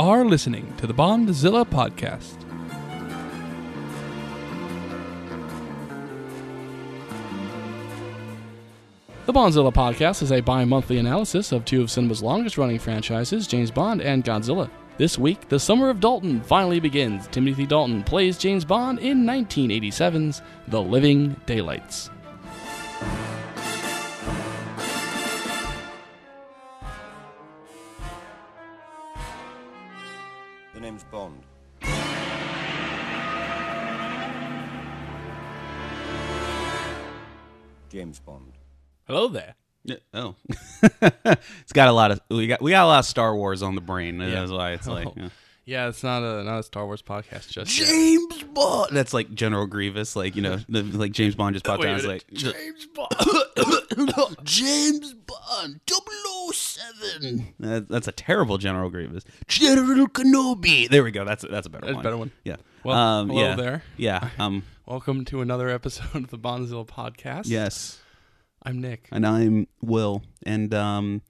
Are listening to the Bondzilla podcast. The Bondzilla podcast is a bi monthly analysis of two of cinema's longest running franchises, James Bond and Godzilla. This week, the Summer of Dalton finally begins. Timothy Dalton plays James Bond in 1987's The Living Daylights. James Bond. Hello there. Yeah, Oh, it's got a lot of we got we got a lot of Star Wars on the brain. Yeah. That's why it's like Oh. yeah. Yeah, it's not a not a Star Wars podcast just yet. James Bond. That's like General Grievous, like you know, the, like James Bond just popped Wait a out. It's minute. like James Bond. James Bond 007. That, that's a terrible General Grievous. General Kenobi. There we go. That's a, that's a better That's a one. better one. Yeah. Well, um, hello yeah. there. Yeah. Um. Welcome to another episode of the Bondzilla podcast. yes. I'm Nick. And I'm Will. And um.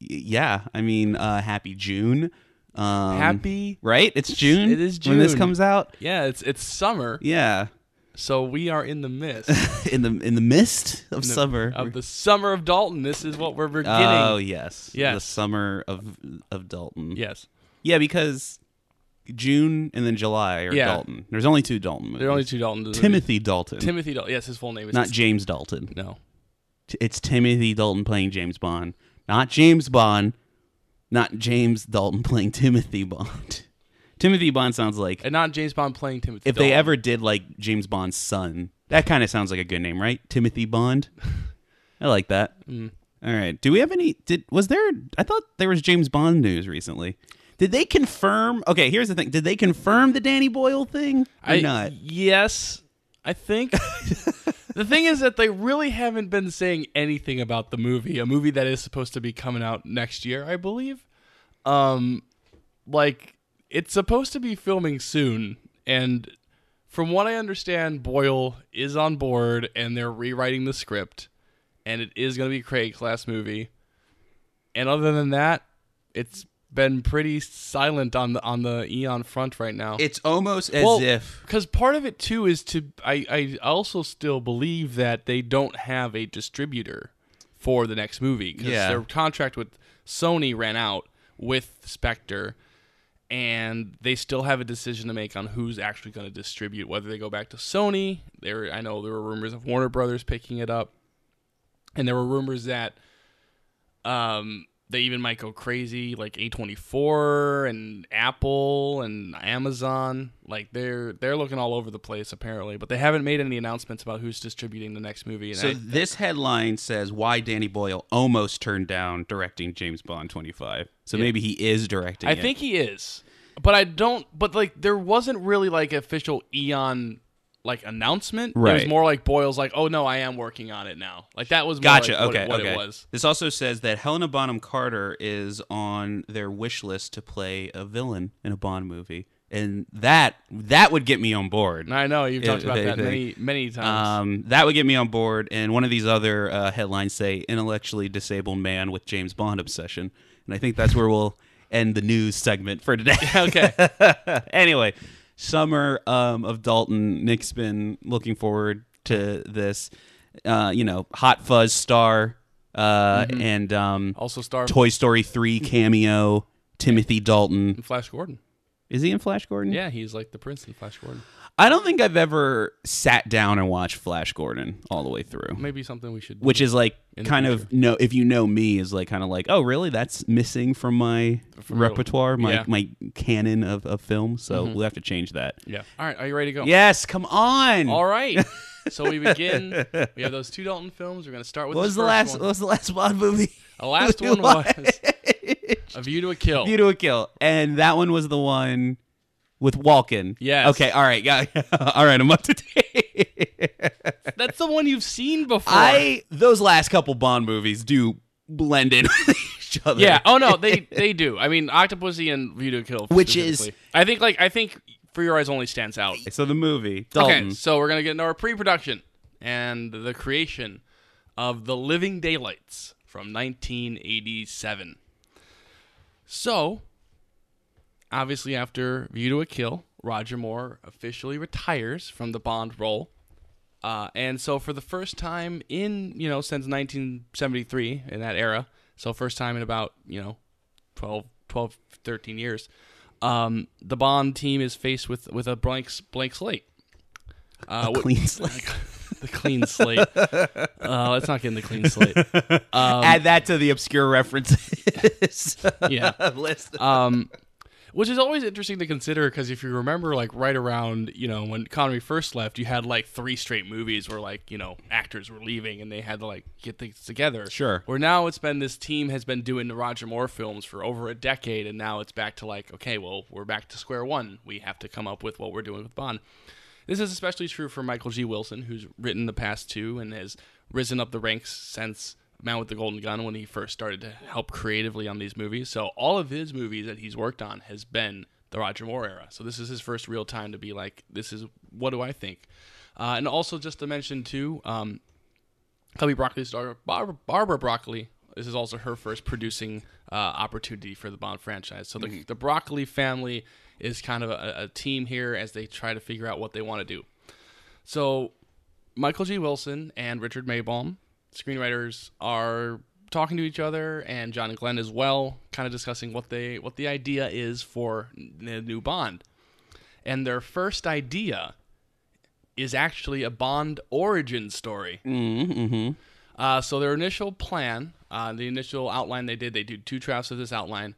y- Yeah. I mean, uh, happy June. Um, Happy. Right? It's June. It is June when this comes out. Yeah, it's it's summer, Yeah. so we are in the mist in the in the mist of the- summer. of the summer of Dalton. This is what we're beginning. oh yes, Yes. the summer of of Dalton. yes, yeah, because June and then July are Yeah. Dalton. There's only two Dalton movies. there are only two Daltons. Timothy Dalton, Timothy Dalton. Yes, his full name is not James Dalton. no. It's Timothy Dalton playing James Bond, not James Bond, not James Dalton playing Timothy Bond. Timothy Bond sounds like and not James Bond playing Timothy. if they Dalton. ever did like James Bond's son. That kind of sounds like a good name, right? Timothy Bond. I like that. Mm. All right. Do we have any? Did was there? I thought there was James Bond news recently. Did they confirm? Okay, here's the thing. Did they confirm the Danny Boyle thing or I, not? Yes, I think. the thing is that they really haven't been saying anything about the movie, a movie that is supposed to be coming out next year, I believe. Um, like it's supposed to be filming soon, and from what I understand, Boyle is on board, and they're rewriting the script, and it is going to be Craig's class movie. And other than that, it's been pretty silent on the on the Eon front right now It's almost as Well, if because part of it too is to I, I also still believe that they don't have a distributor for the next movie because Yeah. their contract with Sony ran out with Spectre, and they still have a decision to make on who's actually going to distribute. Whether they go back to Sony, there I know there were rumors of Warner Brothers picking it up, and there were rumors that um, they even might go crazy, like A24 and Apple and Amazon. Like they're they're looking all over the place apparently, but they haven't made any announcements about who's distributing the next movie. And so. I- this headline says why Danny Boyle almost turned down directing James Bond 25. So maybe he is directing. I it. think he is, but I don't. But like, there wasn't really like official Eon like announcement. It was more like Boyle's like, oh no, I am working on it now. Like that was more Gotcha. like, okay. what okay. it was. This also says that Helena Bonham Carter is on their wish list to play a villain in a Bond movie, and that that would get me on board. I know you've talked about that many many times. Um, that would get me on board. And one of these other uh, headlines say "intellectually disabled man with James Bond obsession," and I think that's where we'll end the news segment for today. okay. anyway, summer um, of Dalton. Nick's been looking forward to this. Uh, you know, Hot Fuzz star uh, Mm-hmm. and um, Also star Toy Story three cameo. Timothy Dalton Flash Gordon. is he in Flash Gordon? Yeah, he's like the prince in Flash Gordon. I don't think I've ever sat down and watched Flash Gordon all the way through. Maybe something we should. Which is like kind of no if you know me is like kind of like oh really that's missing from my From repertoire my yeah. Mm-hmm. my canon of, of film so we'll have to change that yeah. All right, are you ready to go? yes come on All right. so we begin. We have those two Dalton films. We're gonna start with what was the last one. what was the last Bond movie The last one was? A View to a Kill. View to a Kill and that one was the one with Walken Yes. okay all right yeah all right I'm up to date That's the one you've seen before. I those last couple Bond movies do blend in with each other yeah. Oh no, they they do. I mean, Octopussy and View to Kill. Which is- I think like I think For Your Eyes Only stands out. so the movie Dalton Okay, so we're gonna get into our pre-production and the creation of The Living Daylights from 1987. So obviously, after View to a Kill, Roger Moore officially retires from the Bond role. Uh, and so, for the first time in, you know, since 1973, in that era, so first time in about, you know, 12, 12 13 years, um, the Bond team is faced with, with a blank, blank slate. Uh, A clean slate. the clean slate. Uh, let's not get in the clean slate. Um, Add that to the obscure references yeah. list. um, which is always interesting to consider because if you remember, like right around you know when Connery first left, you had like three straight movies where like you know actors were leaving and they had to like get things together. Sure. Where now it's been this team has been doing the Roger Moore films for over a decade, and now it's back to like okay, well we're back to square one. We have to come up with what we're doing with Bond. This is especially true for Michael G. Wilson, who's written the past two and has risen up the ranks since Man with the Golden Gun when he first started to help creatively on these movies. So all of his movies that he's worked on has been the Roger Moore era. So this is his first real time to be like, this is what do I think? Uh, and also just to mention too, um, Cubby Broccoli's daughter, Barbara, Barbara Broccoli. This is also her first producing uh, opportunity for the Bond franchise. So the, the Broccoli family is kind of a, a team here as they try to figure out what they want to do. So Michael G. Wilson and Richard Maibaum, screenwriters, are talking to each other, and John and Glen as well, kind of discussing what they what the idea is for the new Bond. And their first idea is actually a Bond origin story. Mm-hmm. Uh, so their initial plan, uh, the initial outline they did, they did two drafts of this outline,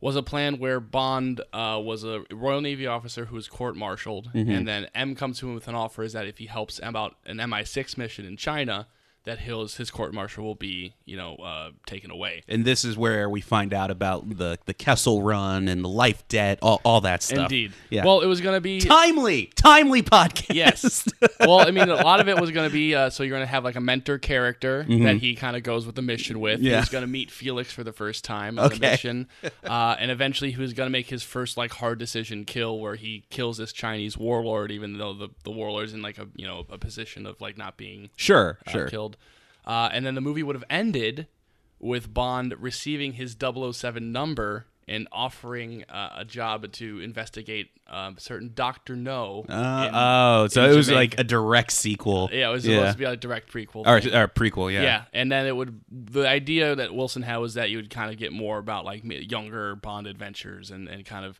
was a plan where Bond uh, was a Royal Navy officer who was court-martialed, and then M comes to him with an offer is that if he helps M out an MI6 mission in China, that his his court-martial will be you know uh, taken away. And this is where we find out about the the Kessel Run and the life debt, all, all that stuff. Indeed. Yeah. Well, it was going to be timely, timely podcast. Yes. well, I mean, a lot of it was going to be uh, so you're going to have like a mentor character that he kind of goes with the mission with. Mm-hmm. Yeah. He's going to meet Felix for the first time on the mission, uh, and eventually he was going to make his first like hard decision kill, where he kills this Chinese warlord, even though the the warlord's in like a you know a position of like not being Sure, uh, sure. killed. Uh, and then the movie would have ended with Bond receiving his 007 number and offering uh, a job to investigate um, certain Doctor No. Uh, in- oh, so it was like a direct sequel. Yeah, it was supposed to be a direct prequel. or, or prequel. Yeah. yeah. and then it would. The idea that Wilson had was that you would kind of get more about like younger Bond adventures and, and kind of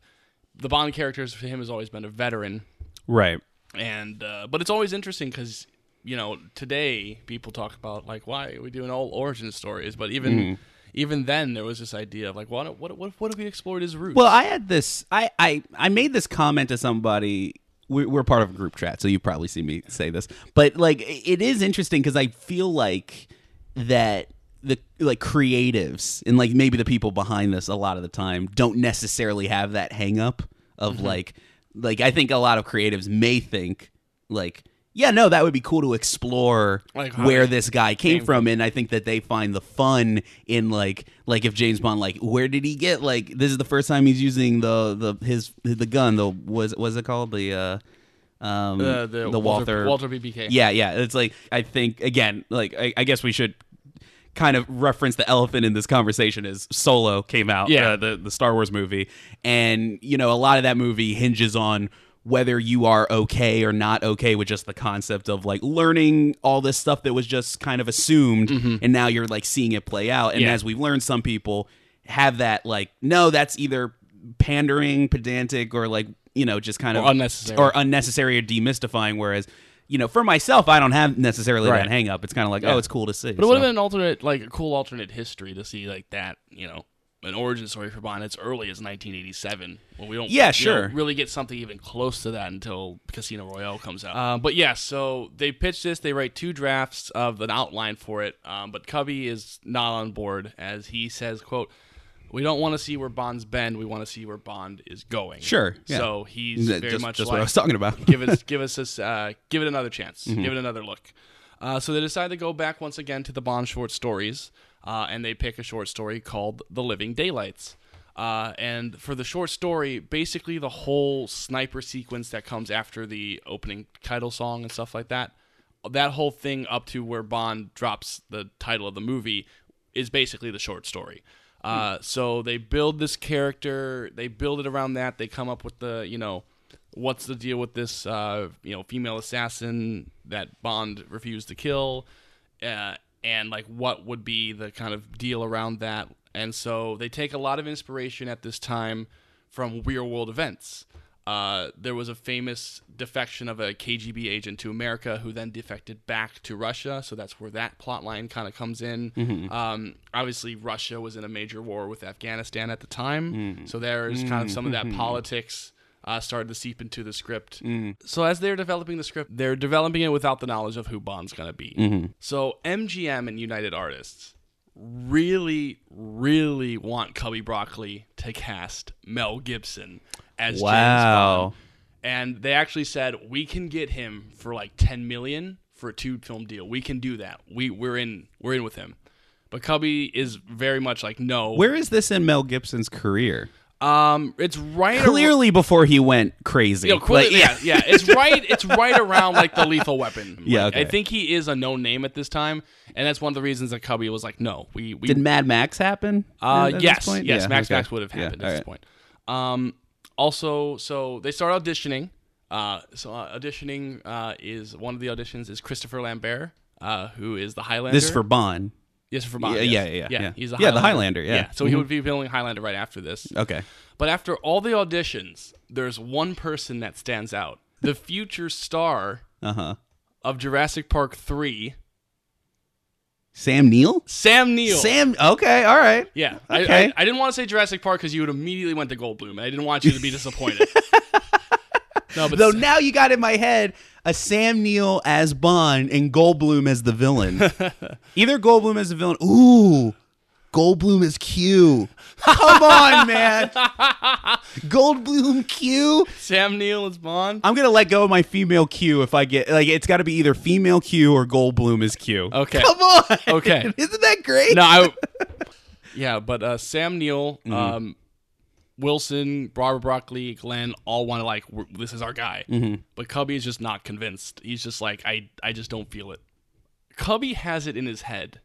the Bond characters for him has always been a veteran, Right. and uh, but it's always interesting because you know today people talk about like why are we doing all origin stories, but even Mm-hmm. even then there was this idea of like what what what, what if we explored his roots? Well, I had this. I I I made this comment to somebody. we- We're part of a group chat, so you probably see me say this. But like, it is interesting because I feel like that the like creatives and like maybe the people behind this a lot of the time don't necessarily have that hang up of Mm-hmm. like like I think a lot of creatives may think like yeah no that would be cool to explore Like where this guy came, came from and I think that they find the fun in like like if James Bond like where did he get like this is the first time he's using the the his the gun the was was it called the uh um Uh, the, the Walther Walther PPK. yeah yeah it's like I think again like I, I guess we should kind of reference the elephant in this conversation is Solo came out Yeah. uh, the the Star Wars movie and you know a lot of that movie hinges on whether you are okay or not okay with just the concept of like learning all this stuff that was just kind of assumed and now you're like seeing it play out and Mm-hmm. Yeah. as we've learned some people have that like no that's either pandering pedantic or like you know just kind Or of unnecessary. or unnecessary or demystifying whereas you know for myself i don't have necessarily Right. that hang up it's kind of like Yeah. oh it's cool to see But it would have been an alternate, like a cool alternate history to see like that, you know, an origin story for Bond as early as 1987. When we don't, Yeah, sure. know, really get something even close to that until Casino Royale comes out. Uh, but yeah, so they pitch this. They write two drafts of an outline for it. Um, but Cubby is not on board as he says, "quote." We don't want to see where Bond's been. We want to see where Bond is going. Sure, yeah. So he's very just, much just like, what i was talking about give us give us this uh, give it another chance Mm-hmm. give it another look uh, so they decide to go back once again to the bond short stories uh, and they pick a short story called the living daylights. Uh, and for the short story basically the whole sniper sequence that comes after the opening title song and stuff like that that whole thing up to where bond drops the title of the movie is basically the short story. Uh, so they build this character, they build it around that. They come up with the, you know, what's the deal with this, uh, you know, female assassin that Bond refused to kill, uh, and like what would be the kind of deal around that. And so they take a lot of inspiration at this time from real world events. Uh, there was a famous defection of a KGB agent to America who then defected back to Russia. So that's where that plot line kind of comes in. Um, obviously, Russia was in a major war with Afghanistan at the time. So there's kind of some of that politics uh, started to seep into the script. So as they're developing the script, they're developing it without the knowledge of who Bond's going to be. So MGM and United Artists really, really want Cubby Broccoli to cast Mel Gibson as James Bond. And they actually said we can get him for like 10 million for a two film deal. We can do that. We we're in we're in with him. But Cubby is very much like no. Where is this in Mel Gibson's career? Um it's right ar- Clearly before he went crazy. you know, clearly- Like, yeah, yeah, it's right. It's right around like the Lethal Weapon. Yeah, okay. I think he is a known name at this time, and that's one of the reasons that Cubby was like, no, we we Did Mad Max happen? Uh, at this yes, yes, Yeah, Max okay. Max would have happened all at this point. Um, also, so they start auditioning. Uh, so uh, auditioning uh, is one of the auditions is Christopher Lambert, uh, who is the Highlander. This is for Bond. Yes for Bond. Yeah, yeah, yeah, yeah. He's the Yeah, Highlander. the Highlander, yeah. Mm-hmm. So he would be filming Highlander right after this. Okay. But after all the auditions, there's one person that stands out: the future star Uh huh. of Jurassic Park three, Sam Neill? Sam Neill. Sam. Okay. All right. Yeah, I, Okay. I, I didn't want to say Jurassic Park because you would immediately went to Goldblum, and I didn't want you to be disappointed. no, but Though now you got in my head a Sam Neill as Bond and Goldblum as the villain. Either Goldblum as the villain. Ooh, Goldblum is Q. Come on, man. Goldblum Q. Sam Neill is Bond. I'm gonna let go of my female Q if I get like it's got to be either female Q or Goldblum is Q. Okay. Come on. Okay. Isn't that great? No, I. Yeah, but uh, Sam Neill, Mm-hmm. um, Wilson, Barbara Broccoli, Glen all want to like this is our guy. Mm-hmm. But Cubby is just not convinced. He's just like I I just don't feel it. Cubby has it in his head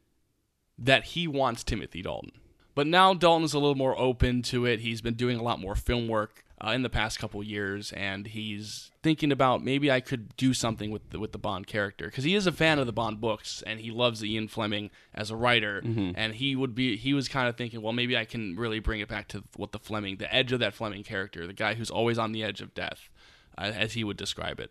that he wants Timothy Dalton. But now Dalton's a little more open to it. He's been doing a lot more film work uh, in the past couple years, and he's thinking about maybe I could do something with the, with the Bond character because he is a fan of the Bond books and he loves Ian Fleming as a writer, and he would be he was kind of thinking, well, maybe I can really bring it back to what the Fleming, the edge of that Fleming character, the guy who's always on the edge of death, uh, as he would describe it.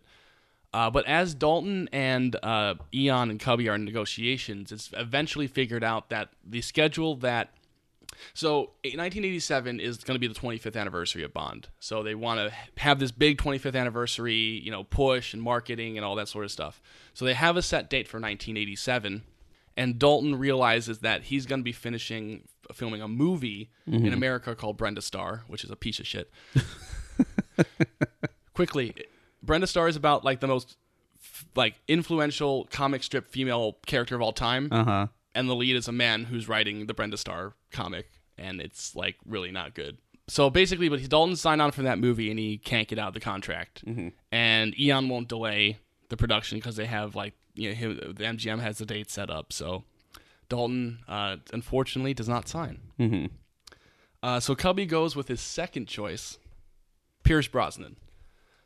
Uh, but as Dalton and uh, Eon and Cubby are in negotiations, it's eventually figured out that the schedule that so 1987 is going to be the 25th anniversary of Bond. So they want to have this big 25th anniversary, you know, push and marketing and all that sort of stuff. So they have a set date for 1987, and Dalton realizes that he's going to be finishing filming a movie in America called Brenda Starr, which is a piece of shit. Quickly, Brenda Starr is about like the most like influential comic strip female character of all time Uh huh. And the lead is a man who's writing the Brenda Starr comic, and it's like really not good. So basically, but he Dalton signed on for that movie, and he can't get out of the contract, and Eon won't delay the production because they have like you know him, the MGM has the date set up. So Dalton, uh, unfortunately, does not sign. Mhm. Uh, so Cubby goes with his second choice, Pierce Brosnan.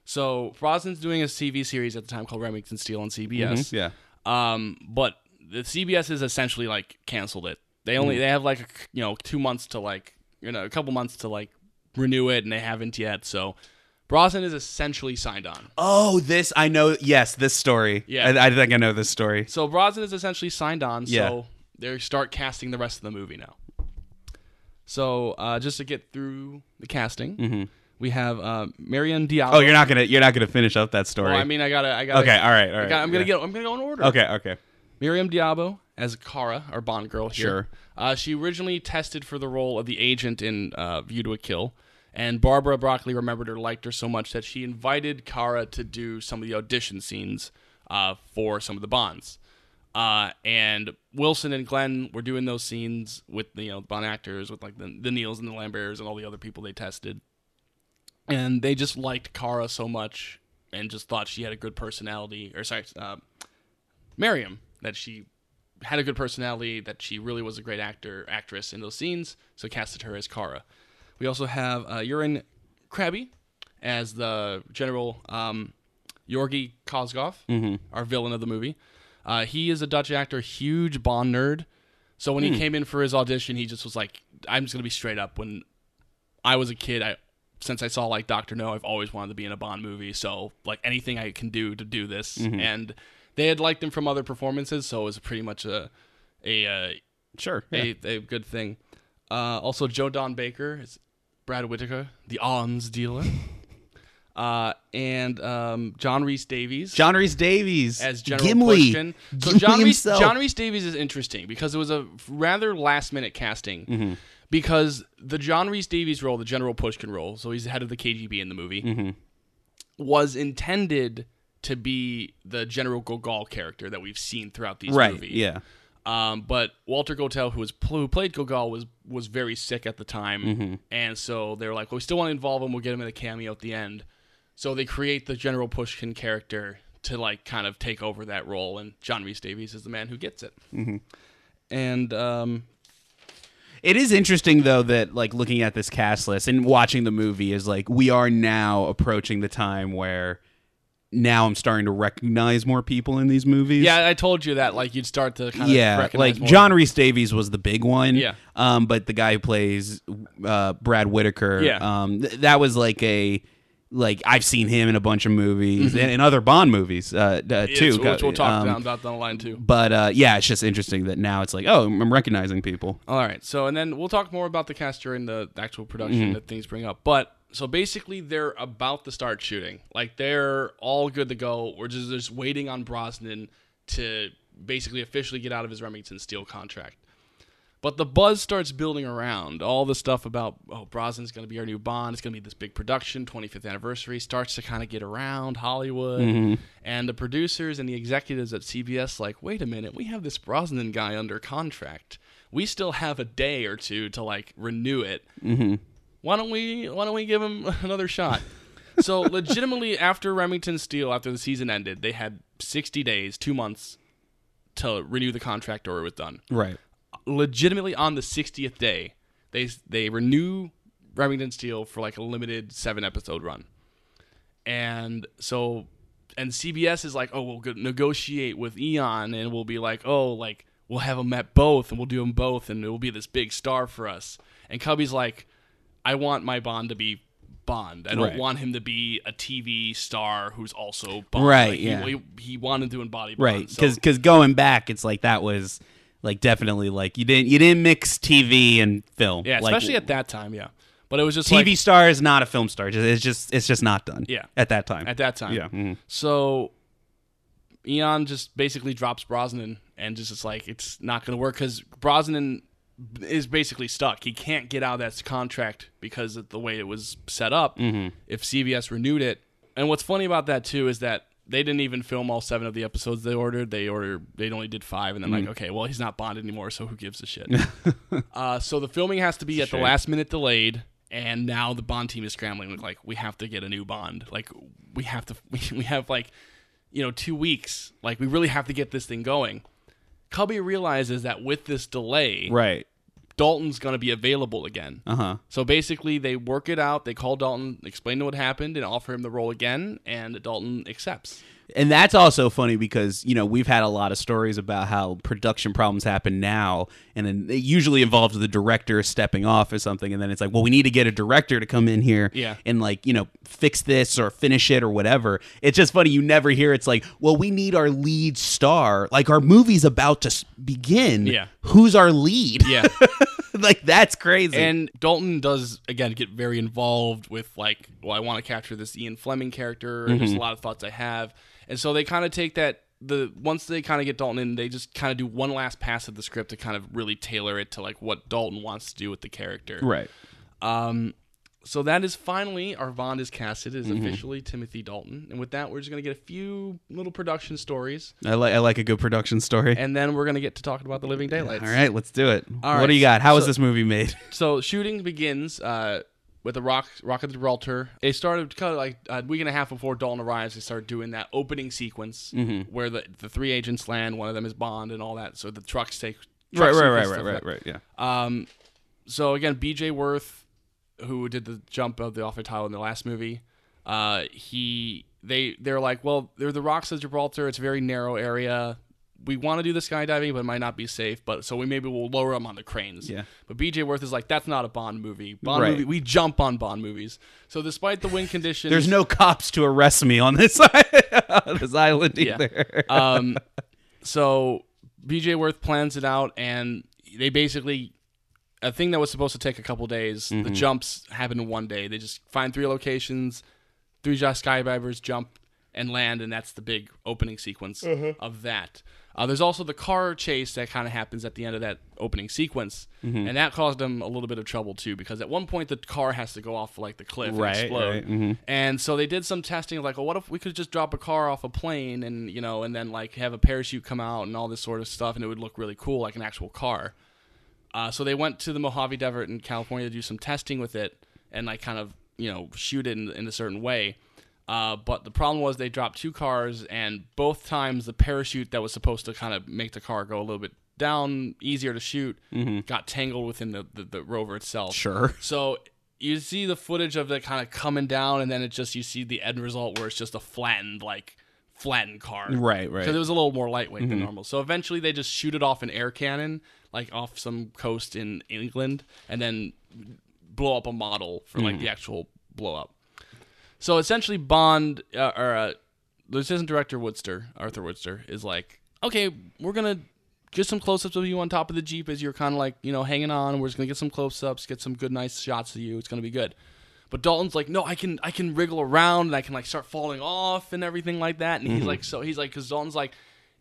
So Brosnan's doing a TV series at the time called Remington Steele on CBS. Yeah. Um, but the CBS has essentially like canceled it. They only they have like a, you know two months to like you know a couple months to like renew it, and they haven't yet. So Brosnan is essentially signed on. Oh, this I know. Yes, this story. Yeah. I, I think I know this story. So Brosnan is essentially signed on. Yeah. So they start casting the rest of the movie now. So uh, just to get through the casting, we have uh, Marianne d'Abo. Mm-hmm. Oh, you're not gonna you're not gonna finish up that story. Well, I mean, I gotta, I gotta. okay. All right. All I right. got, I'm gonna get. I'm gonna go in order. Okay. Okay. Maryam d'Abo as Kara, our Bond girl here. Sure. Uh, she originally tested for the role of the agent in uh, View to a Kill, and Barbara Broccoli remembered her, liked her so much that she invited Kara to do some of the audition scenes uh, for some of the Bonds. Uh, and Wilson and Glen were doing those scenes with the you know Bond actors, with like the, the Neils and the Lamberts and all the other people they tested, and they just liked Kara so much and just thought she had a good personality. Or sorry, uh, Maryam that she had a good personality, that she really was a great actor actress in those scenes, so casted her as Kara. We also have uh, Jeroen Krabbé as the General um, Georgi Koskov, our villain of the movie. Uh, he is a Dutch actor, huge Bond nerd. So when he came in for his audition, he just was like, "I'm just gonna be straight up. When I was a kid, I since I saw like Doctor No, I've always wanted to be in a Bond movie. So like anything I can do to do this, and they had liked him from other performances, so it was pretty much a a uh, Sure. a, a good thing. Uh, also, Joe Don Baker is Brad Whitaker, the arms dealer, uh, and um, John Rhys-Davies John Rhys-Davies as General Gimli. Pushkin. So Gimli John Rhys. John Rhys-Davies is interesting because it was a rather last minute casting. Mm-hmm. Because the John Rhys-Davies role, the General Pushkin role, so he's the head of the KGB in the movie, Mm-hmm. was intended to be the General Gogol character that we've seen throughout these right. movies. Yeah. Um, but Walter Gotell, who was who played Gogol, was was very sick at the time, Mm-hmm. and so they were like, "Well, we still want to involve him. We'll get him in a cameo at the end." So they create the General Pushkin character to like kind of take over that role, and John Rhys-Davies is the man who gets it. Mm-hmm. And um, It is interesting though that like looking at this cast list and watching the movie is like we are now approaching the time where now I'm starting to recognize more people in these movies. yeah, I told you that like you'd start to kind of yeah, recognize like more. John Rhys-Davies was the big one. Yeah. Um, but the guy who plays uh, Brad Whitaker. Yeah. Um, th- that was like a like I've seen him in a bunch of movies and, and other Bond movies uh, uh, Yes, too. which we'll talk Um, down about down the line too. But uh, yeah, it's just interesting that now it's like, oh, I'm recognizing people. All right. So, and then we'll talk more about the cast during the actual production Mm-hmm. that things bring up. But so basically, they're about to start shooting. Like they're all good to go. We're just just waiting on Brosnan to basically officially get out of his Remington Steele contract. But the buzz starts building around. All the stuff about oh Brosnan's going to be our new Bond. It's going to be this big production, 25th anniversary. Starts to kind of get around Hollywood, and the producers and the executives at CBS like, wait a minute, we have this Brosnan guy under contract. We still have a day or two to like renew it. Mm-hmm. Why don't we? Why don't we give him another shot? so legitimately, after Remington Steele, after the season ended, they had 60 days, two months, to renew the contract, or it was done Right. legitimately on the 60th day they they renew Remington Steele for like a limited 7 episode run. And so and CBS is like, "Oh, we'll go negotiate with Eon and we'll be like, "Oh, like we'll have them at both and we'll do them both and it will be this big star for us." And Cubby's like, "I want my Bond to be Bond. I don't Right. want him to be a TV star who's also Bond." Right, Like, he- yeah. He, he wanted to embody Bond. Right. so- Because going back, it's like that was like definitely like you didn't you didn't mix TV and film. yeah, Like, especially at that time, yeah. But it was just TV like, star is not a film star. It's just it's just not done. Yeah. At that time. at that time. Yeah. mhm. So Eon just basically drops Brosnan and just it's like it's not going to work because Brosnan is basically stuck. He can't get out of that contract because of the way it was set up. If CBS renewed it, and what's funny about that too is that they didn't even film all seven of the episodes they ordered. They ordered they only did five, and then like okay, well he's not Bond anymore, so who gives a shit? uh, so the filming has to be at the last minute delayed. And now the Bond team is scrambling. Like, we have to get a new Bond. Like, we have to. We, we have like you know, two weeks. Like, we really have to get this thing going. Cubby realizes that with this delay, Right. Dalton's going to be available again. Uh huh. So basically, they work it out. They call Dalton, explain to what happened, and offer him the role again. And Dalton accepts. And that's also funny because you know we've had a lot of stories about how production problems happen now, and then it usually involves the director stepping off or something, and then it's like, well, we need to get a director to come in here, Yeah. and like you know fix this or finish it or whatever. It's just funny you never hear it's like, well, we need our lead star, like our movie's about to begin. Yeah. who's our lead? Yeah. like that's crazy. and Dalton does, again, get very involved with, like, well, I want to capture this Ian Fleming character. And mm-hmm. There's a lot of thoughts I have. And so they kind of take that. The once they kind of get Dalton in, they just kind of do one last pass of the script to kind of really tailor it to like what Dalton wants to do with the character. right. Um, so that is finally our Bond is casted is Mm-hmm. officially Timothy Dalton, and with that we're just gonna get a few little production stories, I like I like a good production story. and then we're gonna get to talking about the Living Daylights. All right, let's do it. All what right, do you got? How was so- this movie made? So shooting begins uh, with the Rock Rock of Gibraltar. They started kind of like a week and a half before Dalton arrives. They started doing that opening sequence Mm-hmm. where the the three agents land. One of them is Bond and all that. So the trucks take Right, right, right, right, right, right. Yeah. Um, so again, B.J. Worth, who did the jump of the off the title in the last movie, uh, he they they're like, well, they're the rocks of Gibraltar. It's a very narrow area. We want to do the skydiving, but it might not be safe. But so we maybe we'll lower them on the cranes. Yeah. But B.J. Worth is like, that's not a Bond movie. Bond Right. movie, we jump on Bond movies. So despite the wind conditions, There's no cops to arrest me on this side, on this island Yeah. either. um, so BJ Worth plans it out, and they basically a thing that was supposed to take a couple days. Mm-hmm. The jumps happen in one day. They just find three locations, three just skydivers jump and land, and that's the big opening sequence Mm-hmm. of that. Uh, there's also the car chase that kind of happens at the end of that opening sequence, Mm-hmm. and that caused them a little bit of trouble too because at one point the car has to go off like the cliff Right, and explode. right, mhm. And so they did some testing of like, well, what if we could just drop a car off a plane and you know, and then like have a parachute come out and all this sort of stuff, and it would look really cool, like an actual car. Uh, so they went to the Mojave Desert in California to do some testing with it and like kind of you know shoot it in, in a certain way. Uh, but the problem was they dropped two cars, and both times the parachute that was supposed to kind of make the car go a little bit down, easier to shoot, got tangled within the, the, the rover itself. Sure. So you see the footage of it kind of coming down, and then it just you see the end result where it's just a flattened like flattened car. Right, right. Mm-hmm. Because it was a little more lightweight than normal. So eventually they just shoot it off an air cannon, like off some coast in England, and then blow up a model for like the actual blow up. So essentially, Bond uh, or uh, the assistant director Wooster, Arthur Wooster, is like, okay, we're gonna get some close-ups of you on top of the jeep as you're kind of like you know hanging on. We're just gonna get some close-ups, get some good, nice shots of you. It's gonna be good. But Dalton's like, no, I can, I can wriggle around and I can like start falling off and everything like that. And he's like, so he's like, because Dalton's like,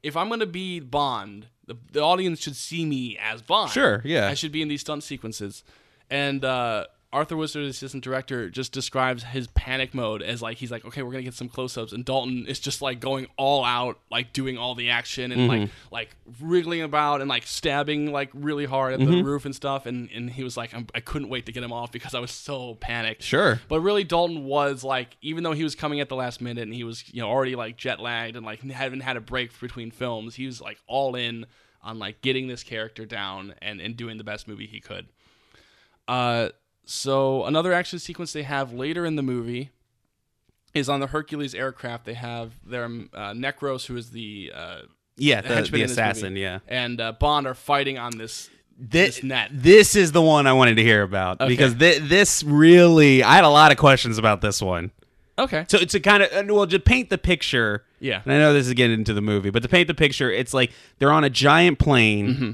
if I'm gonna be Bond, the, the audience should see me as Bond. Sure, yeah. I should be in these stunt sequences. And uh, Arthur Wooster, the assistant director, just describes his panic mode as like he's like, okay, we're gonna get some close-ups, and Dalton is just like going all out, like doing all the action and like Mm-hmm. like wriggling about and like stabbing like really hard at Mm-hmm. the roof and stuff. And and he was like, I'm, I couldn't wait to get him off because I was so panicked. Sure. But really, Dalton was like, even though he was coming at the last minute and he was, you know, already like jet lagged and like hadn't had a break between films, he was like all in on like getting this character down and, and doing the best movie he could. Uh, so another action sequence they have later in the movie is on the Hercules aircraft. They have their uh, Necros, who is the uh, Yeah, the, the assassin. movie, Yeah. and uh, Bond are fighting on this This, this net. this is the one I wanted to hear about because thi- this really, I had a lot of questions about this one. Okay. So to kind of well, to paint the picture. Yeah. And I know this is getting into the movie, but to paint the picture, it's like they're on a giant plane, Mm-hmm.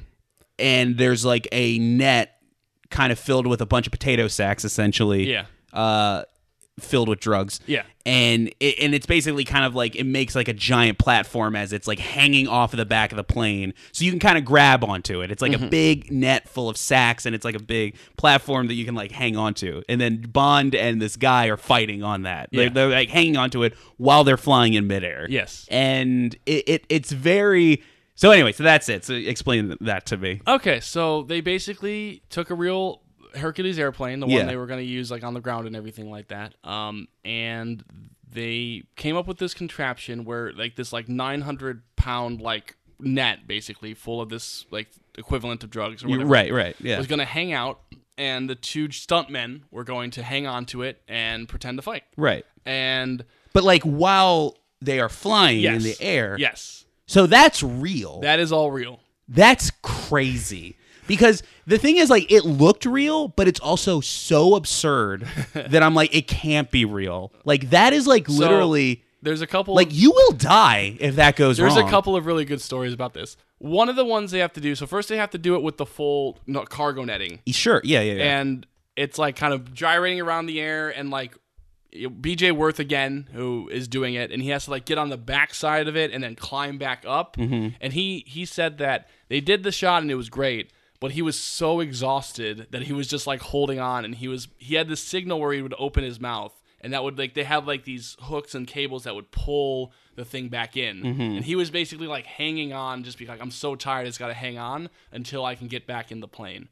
and there's like a net kind of filled with a bunch of potato sacks, essentially. Yeah. Uh, filled with drugs. Yeah. And it, and it's basically kind of like it makes like a giant platform as it's like hanging off of the back of the plane, so you can kind of grab onto it. It's like Mm-hmm. a big net full of sacks, and it's like a big platform that you can like hang onto. And then Bond and this guy are fighting on that. They're, they're like hanging onto it while they're flying in midair. Yes. And it, it it's very. So anyway, so that's it. So explain that to me. Okay, so they basically took a real Hercules airplane, the Yeah. one they were going to use like on the ground and everything like that. Um, and they came up with this contraption where like this like 900 pound like net basically full of this like equivalent of drugs or whatever Right, right, yeah. was going to hang out, and the two stuntmen were going to hang on to it and pretend to fight. Right. And But like while they are flying yes, in the air, yes, so that's real. that is all real. That's crazy. Because the thing is, like, it looked real, but it's also so absurd that I'm like, it can't be real. Like, that is like So, literally, there's a couple like, you will die if that goes wrong. There's wrong. a couple of really good stories about this. One of the ones they have to do. So first they have to do it with the full no, cargo netting, Sure, yeah, yeah, yeah. and it's like kind of gyrating around the air, and like BJ Worth again, who is doing it, and he has to like get on the back side of it and then climb back up. Mm-hmm. And he he said that they did the shot and it was great. But he was so exhausted that he was just like holding on, and he was he had this signal where he would open his mouth, and that would like they have like these hooks and cables that would pull the thing back in, Mm-hmm. and he was basically like hanging on, just because like, I'm so tired, it's got to hang on until I can get back in the plane.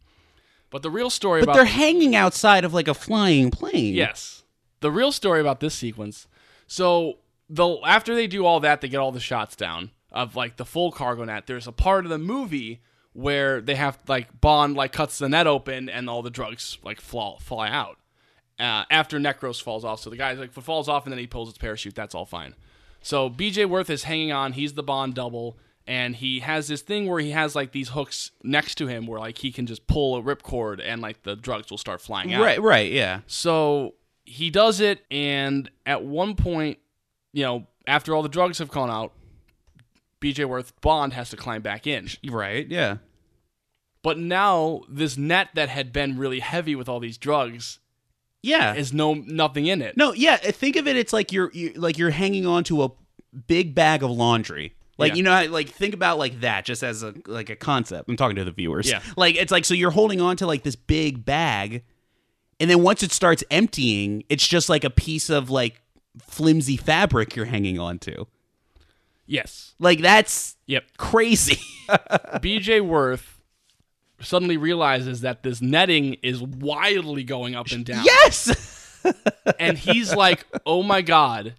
But the real story But about they're hanging outside of like a flying plane. Yes. The real story about this sequence. So the after they do all that, they get all the shots down of like the full cargo net. There's a part of the movie where they have like Bond like cuts the net open and all the drugs like fly, fly out. Uh, after Necros falls off, so the guy like falls off and then he pulls his parachute. That's all fine. So BJ Worth is hanging on. He's the Bond double, and he has this thing where he has like these hooks next to him where like he can just pull a ripcord and like the drugs will start flying out. Right, right, yeah. So he does it, and at one point, you know, after all the drugs have gone out, BJ Worth Bond has to climb back in. Right, yeah. But now this net that had been really heavy with all these drugs Yeah. has no nothing in it. No, yeah. Think of it. It's like you're, you like you're hanging on to a big bag of laundry. Like Yeah. you know, like think about like that, just as a like a concept. I'm talking to the viewers. Yeah. Like it's like so you're holding on to like this big bag, and then once it starts emptying, it's just like a piece of like flimsy fabric you're hanging on to. Yes. Like that's Yep. crazy. BJ Worth suddenly realizes that this netting is wildly going up and down. yes. and he's like, "Oh my god,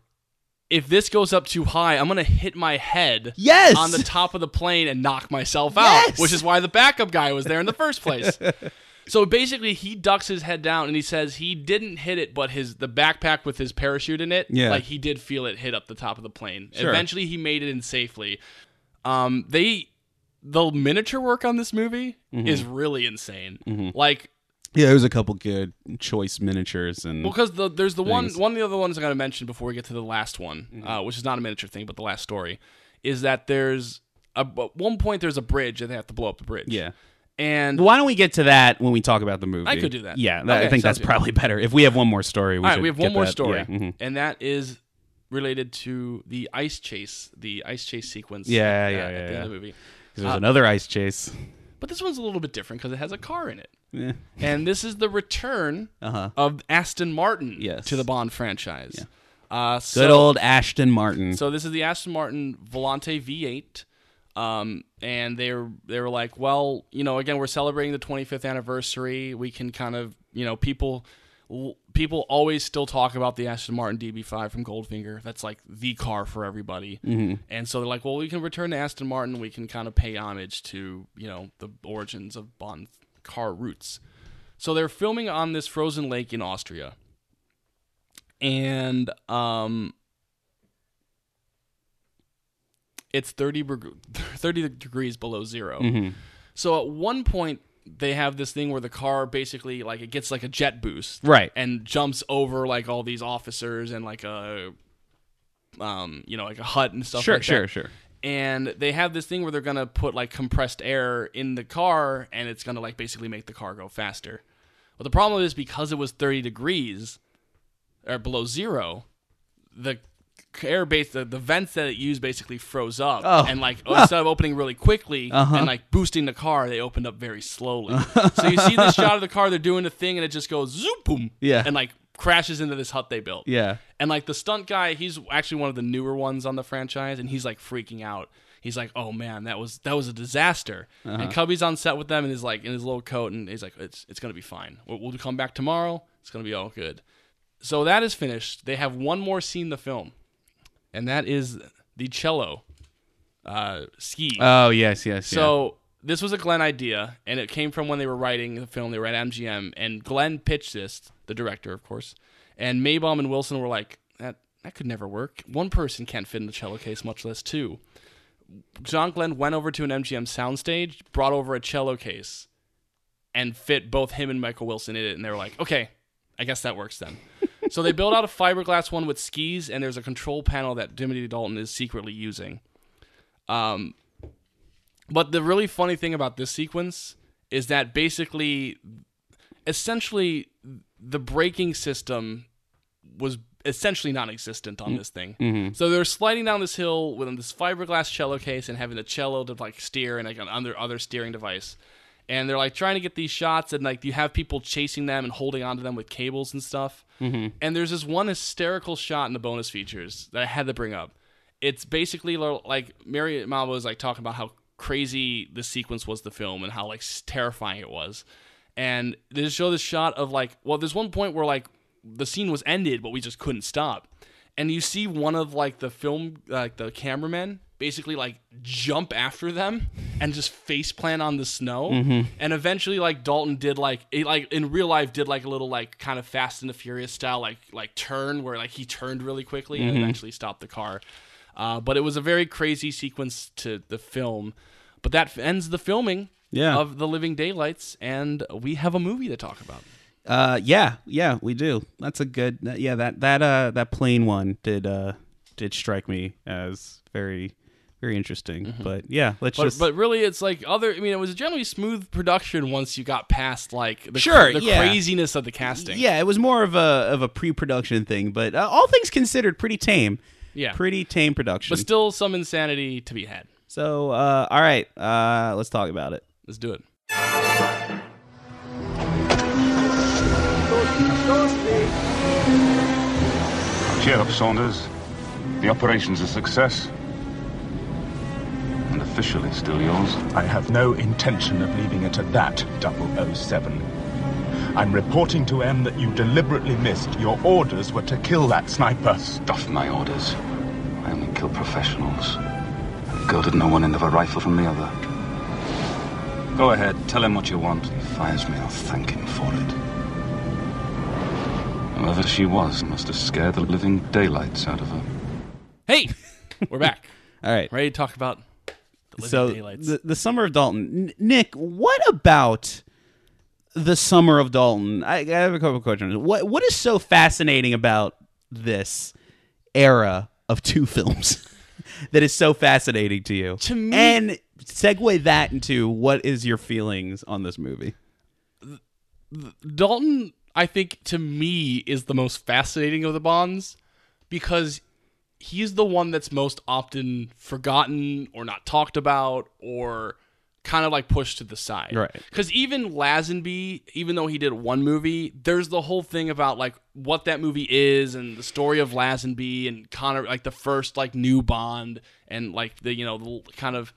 if this goes up too high, I'm gonna hit my head Yes. on the top of the plane and knock myself out." Yes. Which is why the backup guy was there in the first place. so basically, he ducks his head down and he says he didn't hit it, but his the backpack with his parachute in it, Yeah. like he did feel it hit up the top of the plane. Sure. Eventually, he made it in safely. Um, they the miniature work on this movie Mm-hmm. is really insane. Like Yeah, there's a couple good choice miniatures and Well, because the, there's the one one of the other ones I got to mention before we get to the last one, Mm-hmm. uh, which is not a miniature thing, but the last story is that there's a, at one point there's a bridge and they have to blow up the bridge. yeah. And Why don't we get to that when we talk about the movie? I could do that. Yeah, that- I think that's good. probably better. If we have one more story, we all right, we have one more that. story, Yeah, mhm. and that is related to the ice chase, the ice chase sequence. Yeah, uh, yeah, at yeah, the end yeah. of the movie. There's Uh, another ice chase. But this one's a little bit different because it has a car in it, Yeah. and this is the return Uh-huh. of Aston Martin Yes. to the Bond franchise. Uh, Good old Aston Martin. So this is the Aston Martin Volante V8. Um, and they were they were like, well, you know, again, we're celebrating the 25th anniversary. We can kind of, you know, people people always still talk about the Aston Martin DB5 from Goldfinger. That's like the car for everybody. Mm-hmm. And so they're like, well, we can return to Aston Martin. We can kind of pay homage to, you know, the origins of Bond car roots. So they're filming on this frozen lake in Austria. And um it's 30, beg- 30 degrees below 0 So at one point, they have this thing where the car basically like it gets like a jet boost, Right. and jumps over like all these officers and like a, um, you know, like a hut and stuff. sure, like sure, that. sure. And they have this thing where they're gonna put like compressed air in the car, and it's gonna like basically make the car go faster. But the problem is because it was 30 degrees or below zero, the air base the, the vents that it used basically froze up. Oh. and like instead of opening really quickly Uh-huh. and like boosting the car they opened up very slowly. So you see this shot of the car they're doing the thing and it just goes zoop boom Yeah. and like crashes into this hut they built. Yeah. and like the stunt guy he's actually one of the newer ones on the franchise and he's like freaking out. He's like oh man that was that was a disaster. Uh-huh. and cubby's on set with them and he's like in his little coat and he's like it's it's gonna be fine. We'll, we'll come back tomorrow. It's gonna be all good. So that is finished. They have one more scene to film and that is the cello uh, ski. Oh yes, yes. so this was a Glen idea, and it came from when they were writing the film. They were at MGM, and Glen pitched this, the director, of course, and Maibaum and Wilson were like, "That that could never work. One person can't fit in the cello case, much less two." John Glen went over to an MGM soundstage, brought over a cello case, and fit both him and Michael Wilson in it, and they were like, "Okay, I guess that works then." So they built out a fiberglass one with skis, and there's a control panel that Timothy Dalton is secretly using. Um, but the really funny thing about this sequence is that basically, essentially, the braking system was essentially non-existent on this thing. So they're sliding down this hill with this fiberglass cello case and having the cello to like steer and like an other other steering device. And they're like trying to get these shots and like you have people chasing them and holding onto them with cables and stuff. Mm-hmm. And there's this one hysterical shot in the bonus features that I had to bring up. It's basically like Mary Mama was like talking about how crazy the sequence was the film and how like terrifying it was. and they show this shot of like, well, there's one point where like the scene was ended, but we just couldn't stop, and you see one of like the film like the cameramen basically like jump after them and just face plant on the snow and eventually like dalton did like it, like in real life did like a little like kind of fast and the furious style like like turn where like he turned really quickly and eventually stopped the car uh, but it was a very crazy sequence to the film but that f- ends the filming Yeah. of the living daylights and we have a movie to talk about Uh, yeah, yeah, we do. That's a good. Yeah, that that uh that plane one did uh did strike me as very very interesting. But yeah, let's but, just. but really it's like other i mean it was a generally smooth production once you got past like the, Sure, the yeah. craziness of the casting yeah, it was more of a of a pre-production thing, but uh, all things considered, pretty tame. Yeah. pretty tame production. but still some insanity to be had so, uh, all right, uh, let's talk about it. let's do it Cheer up, Saunders. The operation's a success. And officially still yours. I have no intention of leaving it at that, 007. I'm reporting to M that you deliberately missed. Your orders were to kill that sniper. Stuff my orders. I only kill professionals. I've goaded no one end of a rifle from the other. Go ahead, tell him what you want. If he fires me, I'll thank him for it. Whoever she was must have scared the living daylights out of her. hey we're back All right, ready to talk about the so daylights the the summer of Dalton. N- Nick, what about the summer of Dalton? I, I have a couple questions. What what is so fascinating about this era of two films that is so fascinating to you? To me- and segue that into what is your feelings on this movie? Dalton, I think to me is the most fascinating of the Bonds because he's the one that's most often forgotten or not talked about or kind of like pushed to the side. Right. Because even Lazenby, even though he did one movie, there's the whole thing about like what that movie is and the story of Lazenby and Connery, like the first like new Bond and like the you know the kind of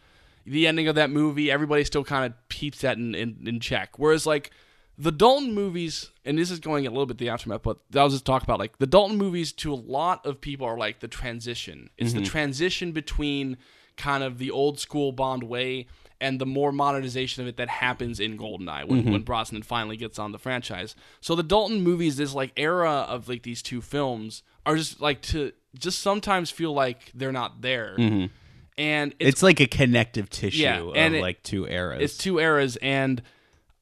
the ending of that movie. Everybody still kind of peeps that in, in in check. Whereas like the Dalton movies, and this is going a little bit the aftermath, but I was just talking about like the Dalton movies to a lot of people are like the transition. It's the mm-hmm. transition between kind of the old school Bond way and the more modernization of it that happens in Goldeneye when, mm-hmm. when Brosnan finally gets on the franchise. So the Dalton movies, this like era of like these two films are just like to just sometimes feel like they're not there. Mm-hmm. And it's It's, like a connective tissue Yeah, of and it- like two eras. it's two eras and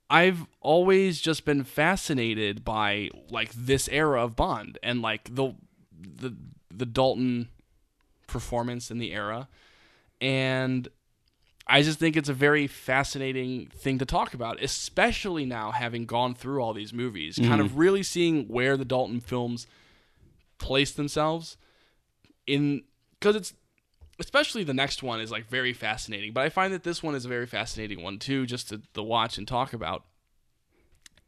I've always just been fascinated by like this era of Bond and like the the the Dalton performance in the era. And I just think it's a very fascinating thing to talk about, especially now having gone through all these movies, kind mm-hmm. of really seeing where the Dalton films place themselves in because it's especially the next one is like very fascinating but i find that this one is a very fascinating one too just to, to watch and talk about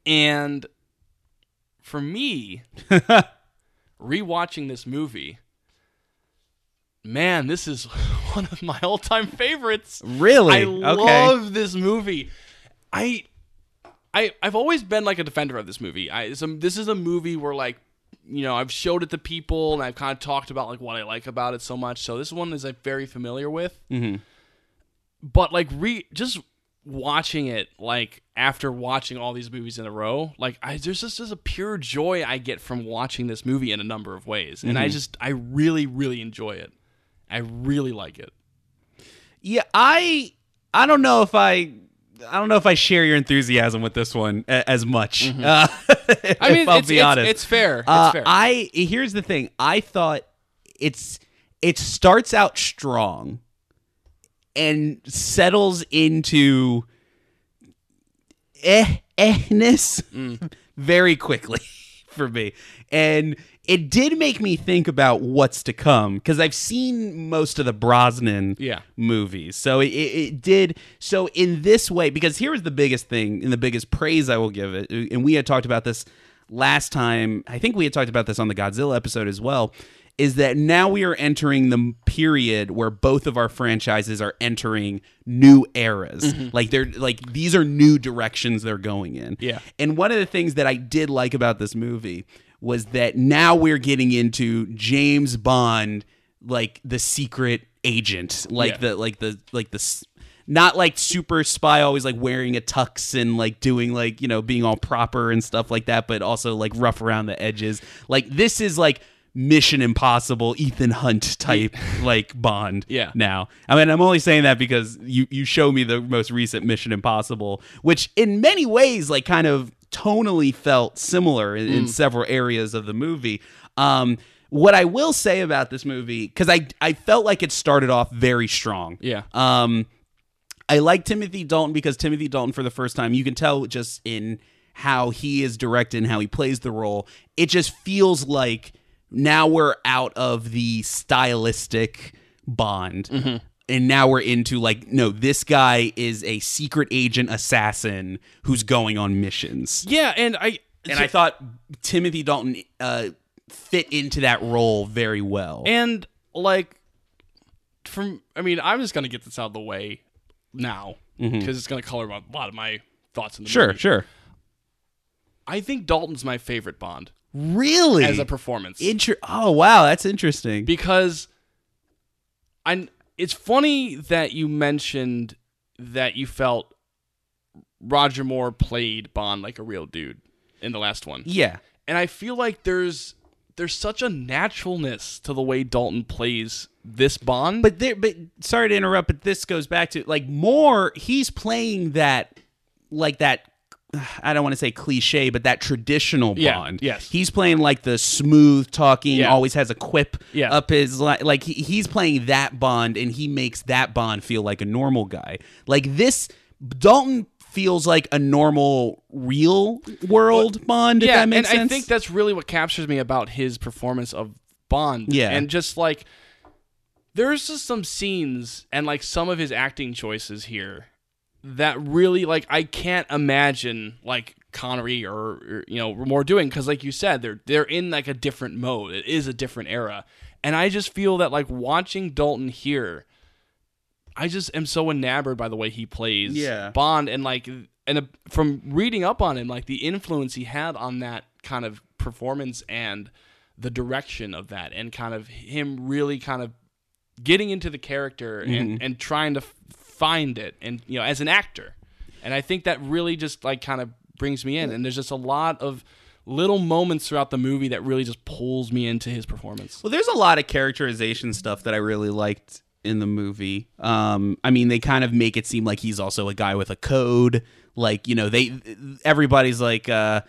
and for me rewatching this movie man this is one of my all-time favorites Really? i Okay. love this movie i I, I've always been like a defender of this movie. I some this is a movie where like you know I've showed it to people and I've kind of talked about like what I like about it so much. So this one is like very familiar with. Mm-hmm. But like re just watching it like after watching all these movies in a row, like I there's just, just a pure joy I get from watching this movie in a number of ways, and I just I really really enjoy it. I really like it. Yeah, I I don't know if I I don't know if I share your enthusiasm with this one as much. Uh, Mm-hmm. I mean, I'll it's, be it's, honest. it's fair. It's Uh, fair. I here's the thing. I thought it's it starts out strong and settles into eh ehness Mm. very quickly for me. And it did make me think about what's to come because I've seen most of the Brosnan Yeah. movies. So it, it, did. So in this way, because here's the biggest thing and the biggest praise I will give it, uh, and we had talked about this last time. I think we had talked about this on the Godzilla episode as well. Is that now we are entering the period where both of our franchises are entering new eras. Mm-hmm. Like they're like these are new directions they're going in. Yeah. And one of the things that I did like about this movie was that now we're getting into James Bond like the secret agent, like Yeah. the like the like the not like super spy always like wearing a tux and like doing like, you know, being all proper and stuff like that, but also like rough around the edges. Like this is like Mission Impossible, Ethan Hunt type like Bond. Yeah. Now, I mean, I'm only saying that because you you show me the most recent Mission Impossible, which in many ways like kind of tonally felt similar in, Mm. in several areas of the movie. Um, what I will say about this movie, because I I felt like it started off very strong. Yeah. Um, I like Timothy Dalton because Timothy Dalton, for the first time, you can tell just in how he is directed and how he plays the role. It just feels like now we're out of the stylistic Bond. And now we're into like, no, this guy is a secret agent assassin who's going on missions. Yeah, and I And I thought Timothy Dalton uh, fit into that role very well. and like from I mean, I'm just gonna get this out of the way now because it's gonna color a lot of my thoughts in the Mm-hmm. sure, movie. sure. I think Dalton's my favorite Bond Really? as a performance Inter- oh, wow. That's interesting. because I. It's funny that you mentioned that you felt Roger Moore played Bond like a real dude in the last one. yeah. and I feel like there's there's such a naturalness to the way Dalton plays this Bond. But there, but sorry to interrupt, but this goes back to like more. He's playing that, like that. I don't want to say cliche, but that traditional Yeah, Bond. yes. he's playing like the smooth talking, Yeah. always has a quip Yeah. up his li- like. He, he's playing that Bond, and he makes that Bond feel like a normal guy. Like this, Dalton feels like a normal, real world Bond. If yeah, that makes and sense. I think that's really what captures me about his performance of Bond. Yeah. and just like there's just some scenes and like some of his acting choices here that really like I can't imagine like Connery or, or you know more doing because like you said they're they're in like a different mode. It is a different era, and I just feel that like watching Dalton here. I just am so enamored by the way he plays Yeah. Bond and like and uh, from reading up on him like the influence he had on that kind of performance and the direction of that and kind of him really kind of getting into the character and and trying to find it and you know as an actor and I think that really just like kind of brings me in and there's just a lot of little moments throughout the movie that really just pulls me into his performance Well, there's a lot of characterization stuff that I really liked in the movie. Um, I mean, they kind of make it seem like he's also a guy with a code. Like, you know, they everybody's like, uh,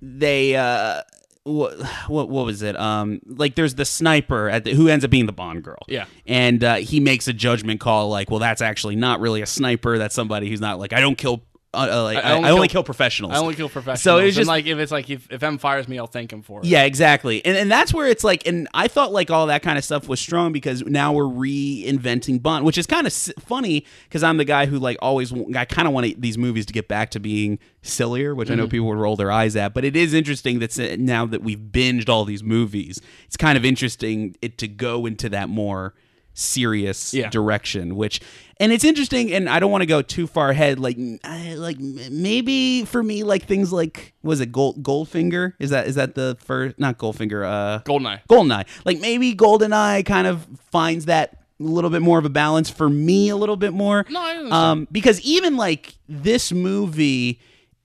they, uh, what, what what was it? Um, like there's the sniper at the, who ends up being the Bond girl. Yeah. and uh, he makes a judgment call like, well, that's actually not really a sniper. That's somebody who's not like I don't kill. Uh, uh, like, I, I only, kill, professionals. I only kill professionals So it's was And, just like if it's like if, if M fires me I'll thank him for it yeah, exactly. And and that's where it's like and I thought like all that kind of stuff was strong because now we're reinventing Bond, which is kind of s- funny cuz I'm the guy who like always I kind of want these movies to get back to being sillier, which I know people would roll their eyes at, but it is interesting that now that we've binged all these movies, it's kind of interesting it to go into that more serious Yeah. direction which and it's interesting and i don't want to go too far ahead like I, like maybe for me like things like was it gold goldfinger? Is that is that the first not goldfinger uh Goldeneye. Goldeneye. Like maybe goldeneye kind of finds that a little bit more of a balance for me a little bit more. No, um because even like this movie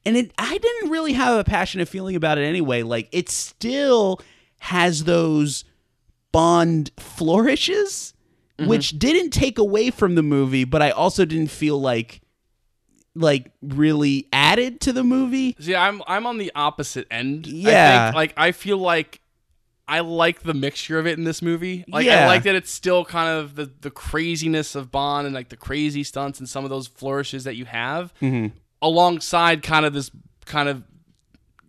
and it i didn't really have a passionate feeling about it anyway like it still has those bond flourishes Mm-hmm. which didn't take away from the movie but i also didn't feel like like really added to the movie See, I'm I'm on the opposite end. I Yeah. think. Like I feel like I like the mixture of it in this movie. Like Yeah. I like that it's still kind of the the craziness of Bond and like the crazy stunts and some of those flourishes that you have, Mm-hmm. alongside kind of this kind of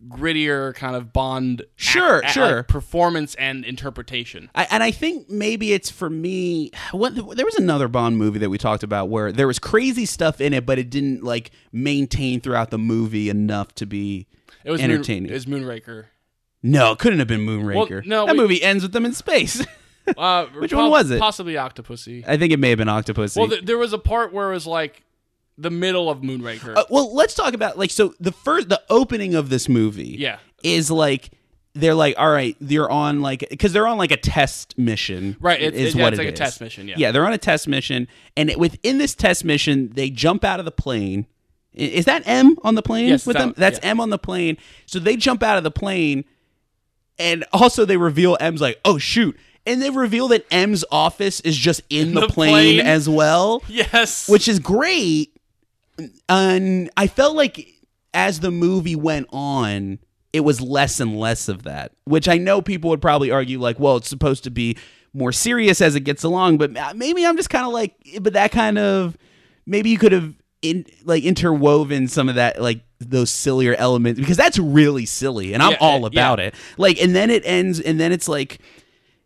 grittier kind of Bond. Sure, sure. like, performance and interpretation. I, and I think maybe it's for me. What, there was another Bond movie that we talked about where there was crazy stuff in it, but it didn't like maintain throughout the movie enough to be It was entertaining. Moon, it was Moonraker. no, it couldn't have been Moonraker. no, that we- movie ends with them in space. Uh, Which one was it? Possibly Octopussy. I think it may have been Octopussy. Well, th- there was a part where it was like the middle of Moonraker. Uh, well, let's talk about like so the first the opening of this movie. Yeah. is like they're like, all right, they're on like because they're on like a test mission, Right, it's- is it- yeah, what it's it like a test mission, yeah. yeah, they're on a test mission, and it- within this test mission, they jump out of the plane. Is that M on the plane Yes, with them? out- That's yeah. M on the plane. So they jump out of the plane, and also they reveal M's like, oh shoot. And they reveal that M's office is just in the, the plane plane. as well yes. which is great. And I felt like as the movie went on, it was less and less of that. Which I know people would probably argue, like, well, it's supposed to be more serious as it gets along. But maybe I'm just kind of like, eh, but that kind of maybe you could have in like interwoven some of that like those sillier elements because that's really silly and I'm Yeah, eh, all yeah. about it. Like, and then it ends, and then it's like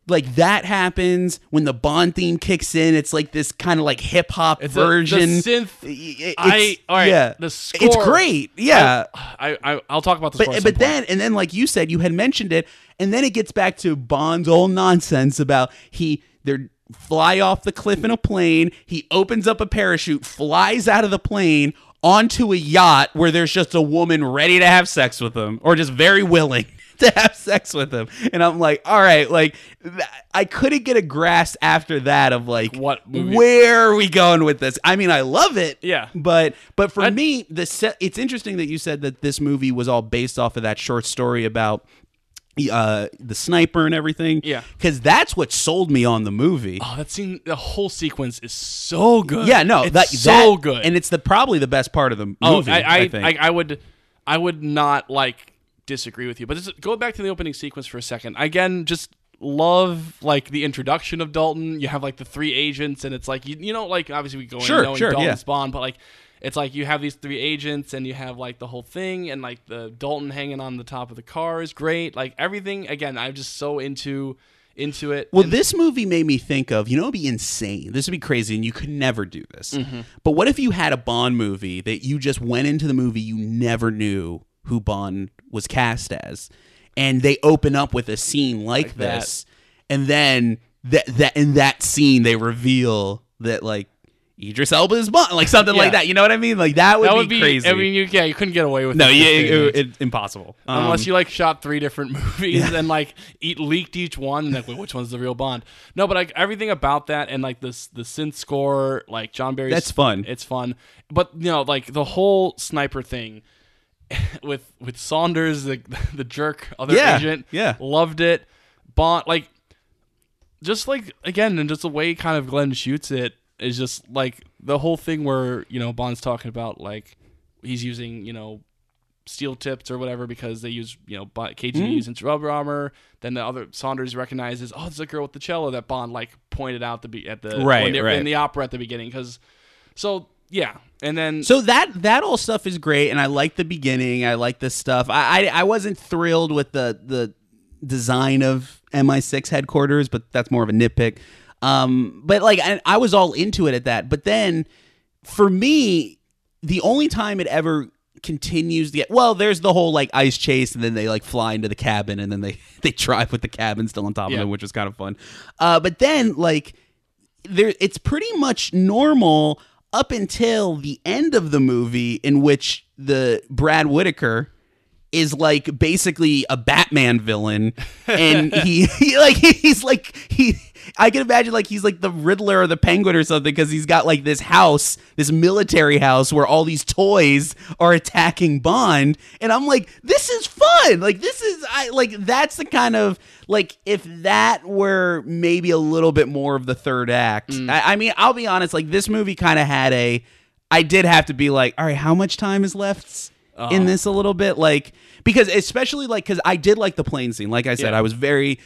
like that happens when the Bond theme kicks in. It's like this kind of like hip hop version. a- the synth- It's- I- all right, yeah, the score. it's great. Yeah, I, I I'll talk about the but but some point. then and then like you said, you had mentioned it, and then it gets back to Bond's old nonsense about he they're fly off the cliff in a plane. He opens up a parachute, flies out of the plane onto a yacht where there's just a woman ready to have sex with him, or just very willing. To have sex with him, and I'm like, all right, like th- I couldn't get a grasp after that of like What movie- where are we going with this? I mean, I love it, Yeah. but but for I- me, the se- it's interesting that you said that this movie was all based off of that short story about uh, the sniper and everything. Yeah. because that's what sold me on the movie. oh, that scene, the whole sequence is so good. yeah, no, it's that, so that- good. and it's the probably the best part of the movie. oh, I I, I, think. I, I would I would not like disagree with you, but just go back to the opening sequence for a second. Again, just love like the introduction of Dalton. You have like the three agents, and it's like you, you know like obviously we go Sure, in knowing sure, Dalton's yeah. Bond, but like. It's like you have these three agents, and you have like the whole thing, and like the Dalton hanging on the top of the car is great. Like everything, again, I'm just so into into it. Well, And- this movie made me think of, you know, it'd be insane. This would be crazy, and you could never do this. Mm-hmm. But what if you had a Bond movie that you just went into the movie, you never knew who Bond was cast as, and they open up with a scene like, Like that. this, and then that that in that scene they reveal that like Idris Elba is Bond, like something Yeah. like that. You know what I mean? Like that would, that be, would be crazy. I mean, you, yeah, you couldn't get away with no, it. yeah, it, impossible. Unless Um, you like shot three different movies and like eat, leaked each one, and like wait, which one's the real Bond? No, but like everything about that and like this the synth score, like John Barry's That's fun. It's fun, but you know, like the whole sniper thing with with Saunders, the the jerk other Yeah, agent, yeah. loved it. Bond, like just like again, and just the way kind of Glen shoots it is just like the whole thing where you know Bond's talking about like he's using you know steel tips or whatever because they use you know KGB Mm. uses rubber armor. Then the other Saunders recognizes oh, it's a girl with the cello that Bond like pointed out the be at the Right, right. in the opera at the beginning because so yeah, and then So that that all stuff is great, and I like the beginning. I like this stuff. I, I I wasn't thrilled with the the design of MI6 headquarters, but that's more of a nitpick. Um, but like I, I was all into it at that. But then for me, the only time it ever continues the well, there's the whole like ice chase, and then they like fly into the cabin, and then they they drive with the cabin still on top Yeah. of them, which was kind of fun. Uh, but then like there it's pretty much normal up until the end of the movie in which the Brad Whitaker is like basically a Batman villain and he, he like he's like he I can imagine like he's like the Riddler or the Penguin or something because he's got like this house, this military house where all these toys are attacking Bond, and I'm like, this is fun. Like this is I like that's the kind of like if that were maybe a little bit more of the third act. Mm. I, I mean, I'll be honest, like this movie kind of had a. I did have to be like, all right, how much time is left? in uh-huh. this a little bit like because especially like because i did like the plane scene like i said Yeah. i was very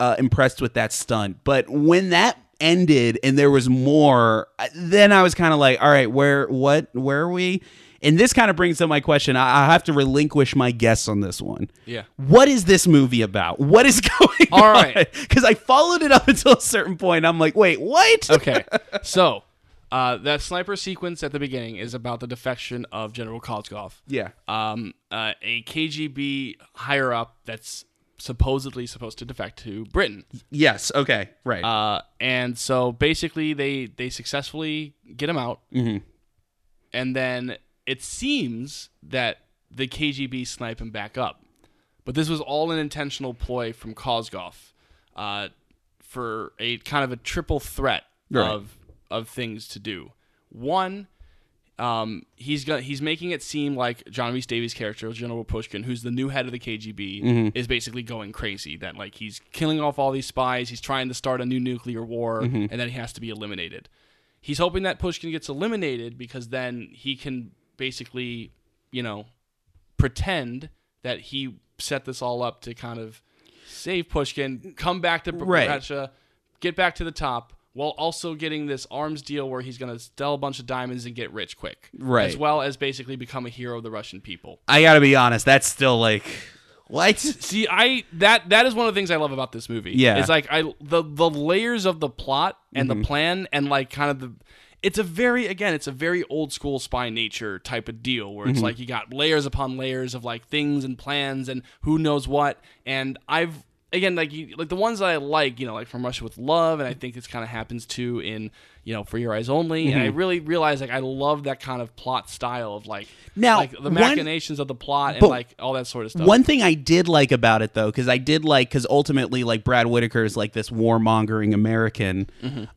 uh, impressed with that stunt but when that ended and there was more then i was kind of like all right where what where are we and this kind of brings up my question. I, I have to relinquish my guess on this one. Yeah. What is this movie about? What is going All on? right. Because I followed it up until a certain point. I'm like, wait, what? Okay. so, uh, that sniper sequence at the beginning is about the defection of General Koskov. Yeah. Um, uh, a KGB higher up that's supposedly supposed to defect to Britain. Yes. Okay. Right. Uh, and so basically, they they successfully get him out, Mhm. and then it seems that the KGB snipe him back up. But this was all an intentional ploy from Koskov, uh, for a kind of a triple threat Right. of of things to do. One, um, he's got he's making it seem like John Rhys-Davies' character, General Pushkin, who's the new head of the KGB, Mm-hmm. is basically going crazy. That like he's killing off all these spies. He's trying to start a new nuclear war, Mm-hmm. and then he has to be eliminated. He's hoping that Pushkin gets eliminated because then he can basically, you know, pretend that he set this all up to kind of save Pushkin, come back to Right. Russia, get back to the top, while also getting this arms deal where he's going to sell a bunch of diamonds and get rich quick, Right. As well as basically become a hero of the Russian people. I gotta be honest. That's still like, what? See, I that that is one of the things I love about this movie. Yeah. it's like I the the layers of the plot and Mm-hmm. the plan and like kind of the. It's a very again, it's a very old school spy nature type of deal where Mm-hmm. it's like you got layers upon layers of like things and plans and who knows what. And I've again like you, like the ones that I like, you know, like from Russia with Love, and I think this kind of happens too in you know For Your Eyes Only. And I Mm-hmm. really realize like I love that kind of plot style of like Now, like the one- machinations of the plot and like all that sort of stuff. One thing I did like about it though, because I did like, because ultimately, like Brad Whitaker is like this warmongering American,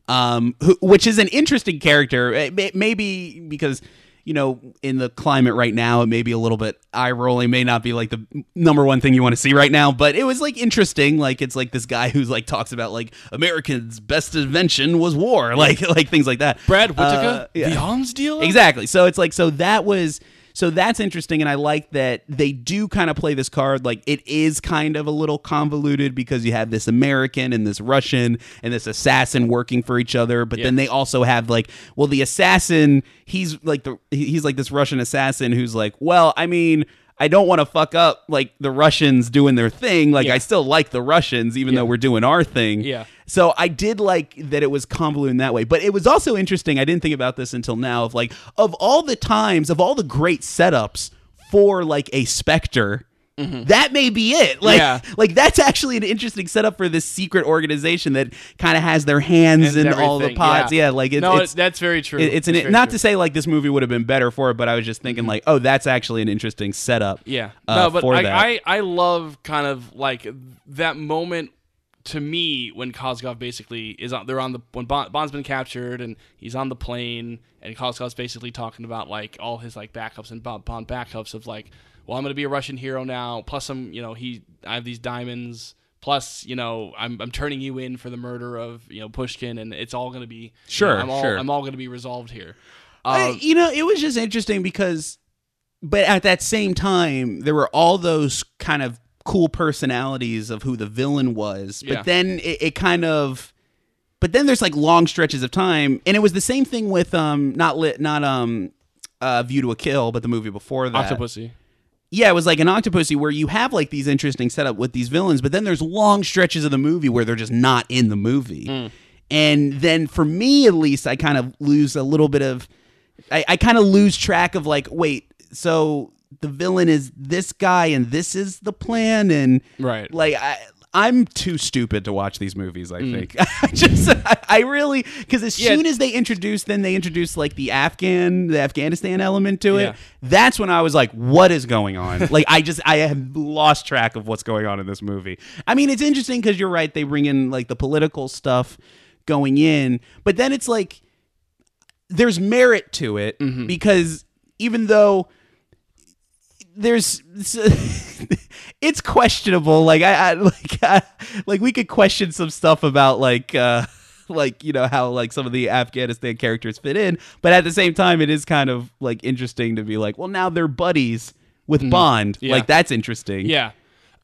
um, who, which is an interesting character. Maybe because you know, in the climate right now, it may be a little bit eye rolling. May not be like the number one thing you want to see right now, but it was like interesting. Like it's like this guy who's like talks about like Americans' best invention was war, like like things like that. Brad Whitaker, Uh, yeah. the arms dealer. Exactly. So it's like so that was so that's interesting and I like that they do kind of play this card like it is kind of a little convoluted because you have this American and this Russian and this assassin working for each other but then they also have like well the assassin he's like the he's like this Russian assassin who's like well I mean I don't want to fuck up like the Russians doing their thing. Like Yeah. I still like the Russians, even though we're doing our thing. Yeah. So I did like that it was convoluted in that way. But it was also interesting. I didn't think about this until now. Of like of all the times of all the great setups for like a Spectre. That may be it. Like, Mm-hmm. Yeah. like that's actually an interesting setup for this secret organization that kind of has their hands And in all the pots. Yeah, like it, no, it's that's very true. it- it's an not true. to say like this movie would have been better for it, but I was just thinking like, oh, that's actually an interesting setup. Yeah. uh, no, but for I. I I love kind of like that moment to me when Koskov basically is on. They're on the when Bond, Bond's been captured and he's on the plane and Koskov's basically talking about like all his like backups and Bond, Bond backups of like, well, I'm gonna be a Russian hero now. Plus, I'm you know he I have these diamonds. Plus, you know, I'm, I'm turning you in for the murder of you know Pushkin, and it's all gonna be you know, Sure, I'm all sure. I'm all gonna be resolved here. I- Um, you know, it was just interesting because, but at that same time, there were all those kind of cool personalities of who the villain was. But Yeah. then it, it kind of, but then there's like long stretches of time, and it was the same thing with um not lit not um uh View to a Kill, but the movie before that. Octopussy. Yeah, it was like an Octopussy where you have like these interesting setup with these villains, but then there's long stretches of the movie where they're just not in the movie. Mm. And then for me at least, I kind of lose a little bit of I, I kind of lose track of like, wait, so the villain is this guy and this is the plan and Right. like I I'm too stupid to watch these movies. I mm. think I just I, I really because as Yeah. soon as they introduce, then they introduce like the Afghan, the Afghanistan element to it. Yeah. That's when I was like, what is going on? like I just I have lost track of what's going on in this movie. I mean, it's interesting because you're right. They bring in like the political stuff going in, but then it's like there's merit to it mm-hmm. because even though there's it's questionable. Like i, I like I, like we could question some stuff about like uh like you know how like some of the afghanistan characters fit in. But at the same time it is kind of like interesting to be like well now they're buddies with bond. Yeah. like that's interesting. Yeah.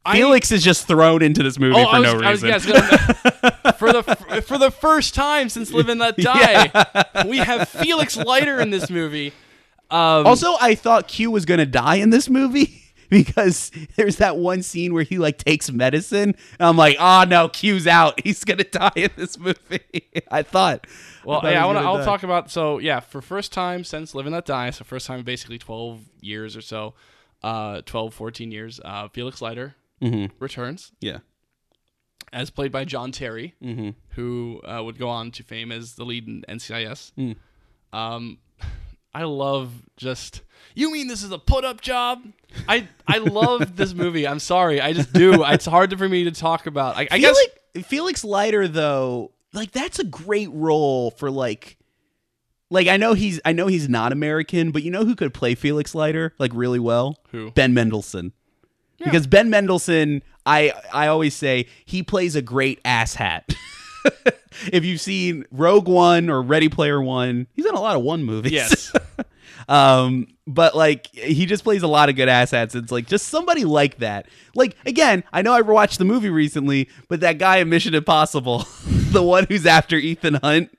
I- felix is just thrown into this movie for I was, no I was- reason. yes, for the for the first time since Live and Let Die, we have Felix Leiter in this movie. Um, Also, I thought Q was gonna die in this movie because there's that one scene where he like takes medicine. And I'm like, oh no, Q's out. He's gonna die in this movie. I thought. Well, thought yeah, I want to. I'll die. talk about. So, yeah, for first time since Live and Let Die, so first time in basically 12 years or so, uh, 12, 14 years, uh, Felix Leiter returns Yeah. as played by John Terry, who uh, would go on to fame as the lead in NCIS. Um, I love just. You mean this is a put up job? I I love this movie. I'm sorry, I just do. It's hard for me to talk about. I, I guess Felix, Felix Leiter though, like that's a great role for like like I know he's I know he's not American, but you know who could play Felix Leiter like really well? Who? Ben Mendelsohn. Because Ben Mendelsohn, I I always say he plays a great asshat. if you've seen Rogue One or Ready Player One, he's in a lot of one movies. yes. Um, but like he just plays a lot of good asshats. It's like just somebody like that. Like again, I know I watched the movie recently, but that guy in Mission Impossible, the one who's after Ethan Hunt.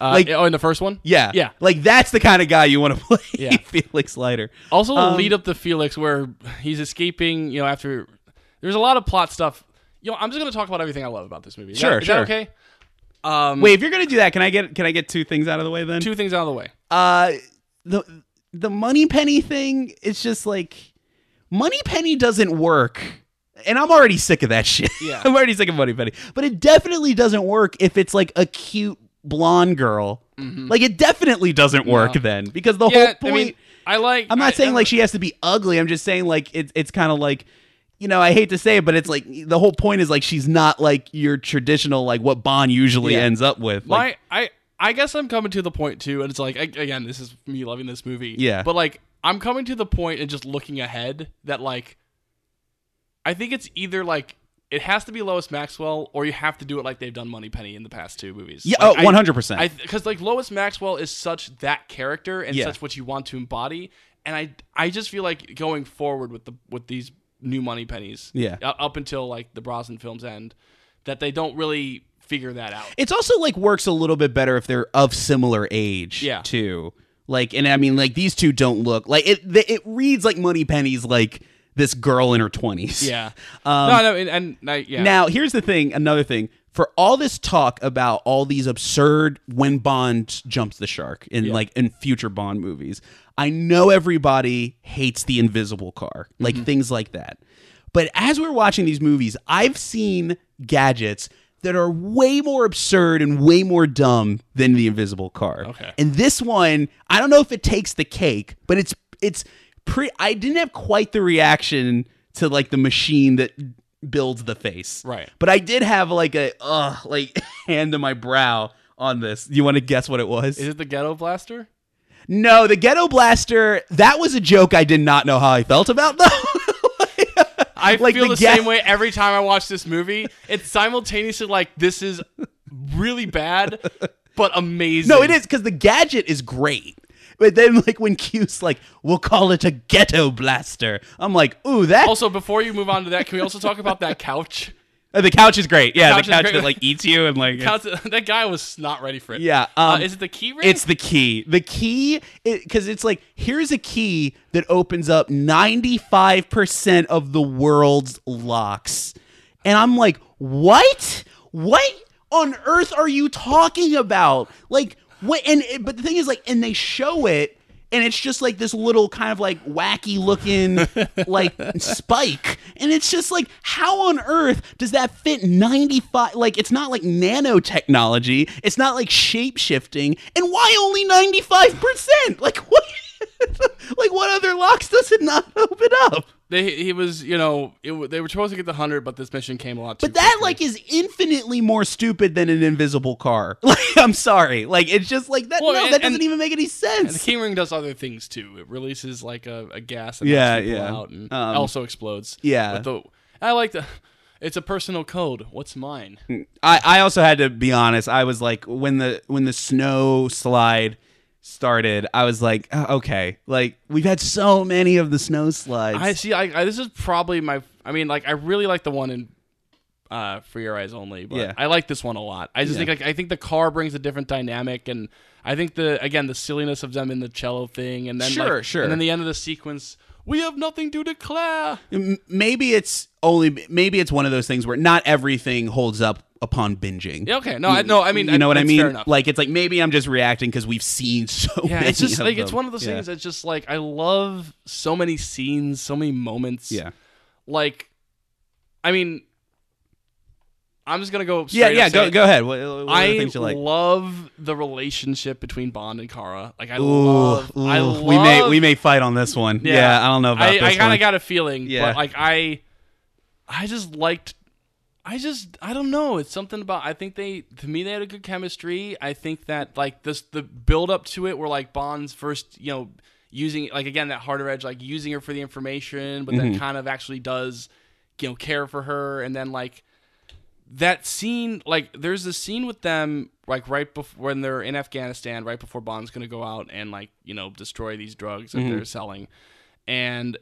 Uh, Like- oh, in the first one. Yeah, Yeah. Like that's the kind of guy you want to play. Yeah. Felix Leiter. Also, the Um, lead up to Felix, where he's escaping. You know, after there's a lot of plot stuff. You know, I'm just gonna talk about everything I love about this movie. Is Sure, that, is that sure. okay. Um, Wait, if you're gonna do that, can I get can I get two things out of the way then? two things out of the way. Uh, the the Moneypenny thing. It's just like Moneypenny doesn't work. And I'm already sick of that shit. Yeah. I'm already sick of Moneypenny. But it definitely doesn't work if it's like a cute blonde girl. Like it definitely doesn't work No. then because the Mm-hmm. Yeah, whole point. I mean, I like. I'm not I- saying I- like she has to be ugly. I'm just saying like it's it's kind of like you know I hate to say it, but it's like the whole point is like she's not like your traditional like what Bond usually Yeah. ends up with. Like, my I I guess I'm coming to the point too, and it's like ag- again, this is me loving this movie. Yeah. but like I'm coming to the point and just looking ahead that like I think it's either like it has to be Lois Maxwell or you have to do it like they've done Moneypenny in the past two movies. Yeah, Like, oh, 100%. Because like Lois Maxwell is such that character and Yeah. such what you want to embody, and I I just feel like going forward with the with these new Moneypennies, Yeah. up until like the Brosnan films end, that they don't really figure that out. It's also like works a little bit better if they're of similar age. Yeah. Too. Like, and I mean, like these two don't look like it. It reads like Moneypenny's like this girl in her twenties. Yeah. Um, no, no, and, and I- yeah. Now, here's the thing. Another thing. For all this talk about all these absurd when Bond jumps the shark in Yeah. like in future Bond movies, I know everybody hates the invisible car, like Mm-hmm. things like that. But as we're watching these movies, I've seen gadgets that are way more absurd and way more dumb than the invisible car. Okay. And this one, I don't know if it takes the cake, but it's it's pre I didn't have quite the reaction to like the machine that builds the face. Right. But I did have like a uh like hand to my brow on this. You want to guess what it was? is it the Ghetto Blaster? no, the ghetto blaster, that was a joke I did not know how I felt about though. I Like feel the the, ga- same way every time I watch this movie. It's simultaneously like this is really bad, but amazing. no, it is cuz the gadget is great. But then like when Q's like, "We'll call it a ghetto blaster." I'm like, "Ooh, that Also, before you move on to that, can we also talk about that couch? Uh, the couch is great. Yeah, couch the couch that like eats you and like Couch- that guy was not ready for it. Yeah, Uh, um, is it the key ring? It's the key. The key, because it's like, here's a key that opens up 95% of the world's locks. And I'm like, what? What on earth are you talking about? Like, what? And, eh, but the thing is, like, and they show it. And it's just like this little kind of like wacky looking like spike. And it's just like, how on earth does that fit 95? Like, it's not like nanotechnology. It's not like shape shifting. And why only 95%? Like, what? like, what other locks does it not open up? They, he was, you know, it, they were supposed to get the hundred, but this mission came a lot. Too But that quickly. like is infinitely more stupid than an invisible car. Like I'm sorry. Like it's just like that Well, no, and- that doesn't and- even make any sense. And the sense. key ring does other things too. It releases like a, a gas that Yeah, yeah. out and Um, also explodes. yeah. But the, I like the. It's a personal code. What's mine? I, I also had to be honest. I was like when the when the snow slide started, I was like, "Oh, okay, like we've had so many of the snow slides. I see. I, I this is probably my. I mean, like I really like the one in uh, For Your Eyes Only, but Yeah. I like this one a lot. I just Yeah. think like I think the car brings a different dynamic, and I think the again the silliness of them in the cello thing, and then Sure, like, sure. and then the end of the sequence. We have nothing to declare. Maybe it's only maybe it's one of those things where not everything holds up upon binging. Okay. No, I, no. I mean, you know what I that's mean? Enough. Like it's like maybe I'm just reacting because we've seen so yeah, many. it's just of like it's them. one of those Yeah. things that's just like I love so many scenes, so many moments. Yeah. Like, I mean, I'm just gonna go. Yeah, straight yeah. Go go ahead. What, what are the I things you like? love the relationship between Bond and Kara. Like I love, ooh, I love. we may we may fight on this one. Yeah, I don't know about I, this I kind one. of got a feeling, Yeah. but like I, I just liked. I just I don't know. It's something about I think they to me they had a good chemistry. I think that like this the build up to it where like Bond's first you know using like again that harder edge like using her for the information, but Mm-hmm. then kind of actually does you know care for her, and then like that scene like there's a scene with them like right before when they're in Afghanistan right before Bond's going to go out and like you know destroy these drugs that they're selling and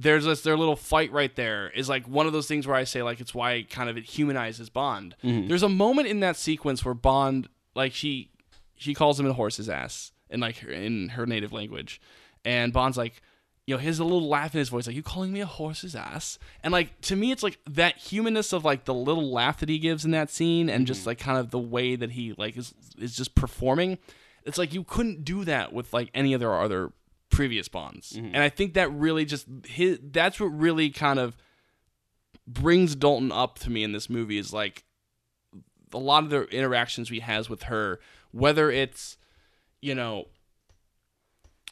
there's this their little fight right there is like one of those things where I say like it's why kind of it humanizes Bond. Mm-hmm. There's a moment in that sequence where Bond like she she calls him a horse's ass in like her, in her native language, and Bond's like, you know, a little laugh in his voice, like you calling me a horse's ass, and like to me, it's like that humanness of like the little laugh that he gives in that scene, and just mm-hmm. like kind of the way that he like is is just performing. It's like you couldn't do that with like any other other previous Bonds, and I think that really just his that's what really kind of brings Dalton up to me in this movie is like a lot of the interactions he has with her, whether it's you know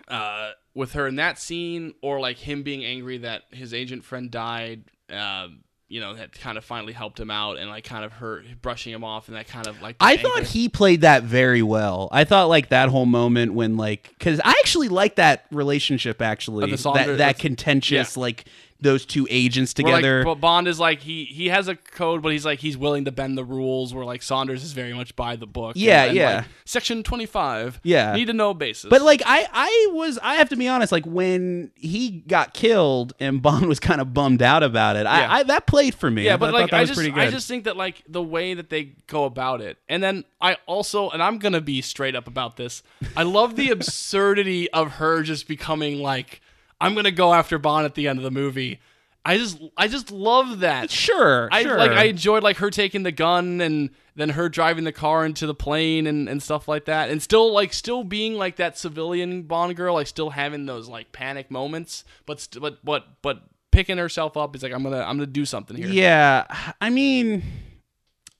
uh, with her in that scene or like him being angry that his agent friend died. Um, you know, that kind of finally helped him out and like kind of her brushing him off and that kind of like. I anger. thought he played that very well. I thought like that whole moment when like because I actually like that relationship actually Of the Saunders- that that contentious yeah. like those two agents like, together. but Bond is like he he has a code, but he's like he's willing to bend the rules. Where like Saunders is very much by the book. Yeah, and, and, yeah. like, Section twenty five. Yeah. need to know basis. But like I, I was, I have to be honest. Like when he got killed and Bond was kind of bummed out about it, Yeah. I, I that played for me. Yeah, I but thought like that I was just pretty good. I just think that like the way that they go about it. And then I also and I'm going to be straight up about this. I love the absurdity of her just becoming like I'm going to go after Bond at the end of the movie. I just I just love that. sure, I sure. like I enjoyed like her taking the gun and then her driving the car into the plane and, and stuff like that. And still like still being like that civilian Bond girl, like still having those like panic moments, but st- but but but picking herself up is like I'm going to I'm going to do something here. Yeah, I mean,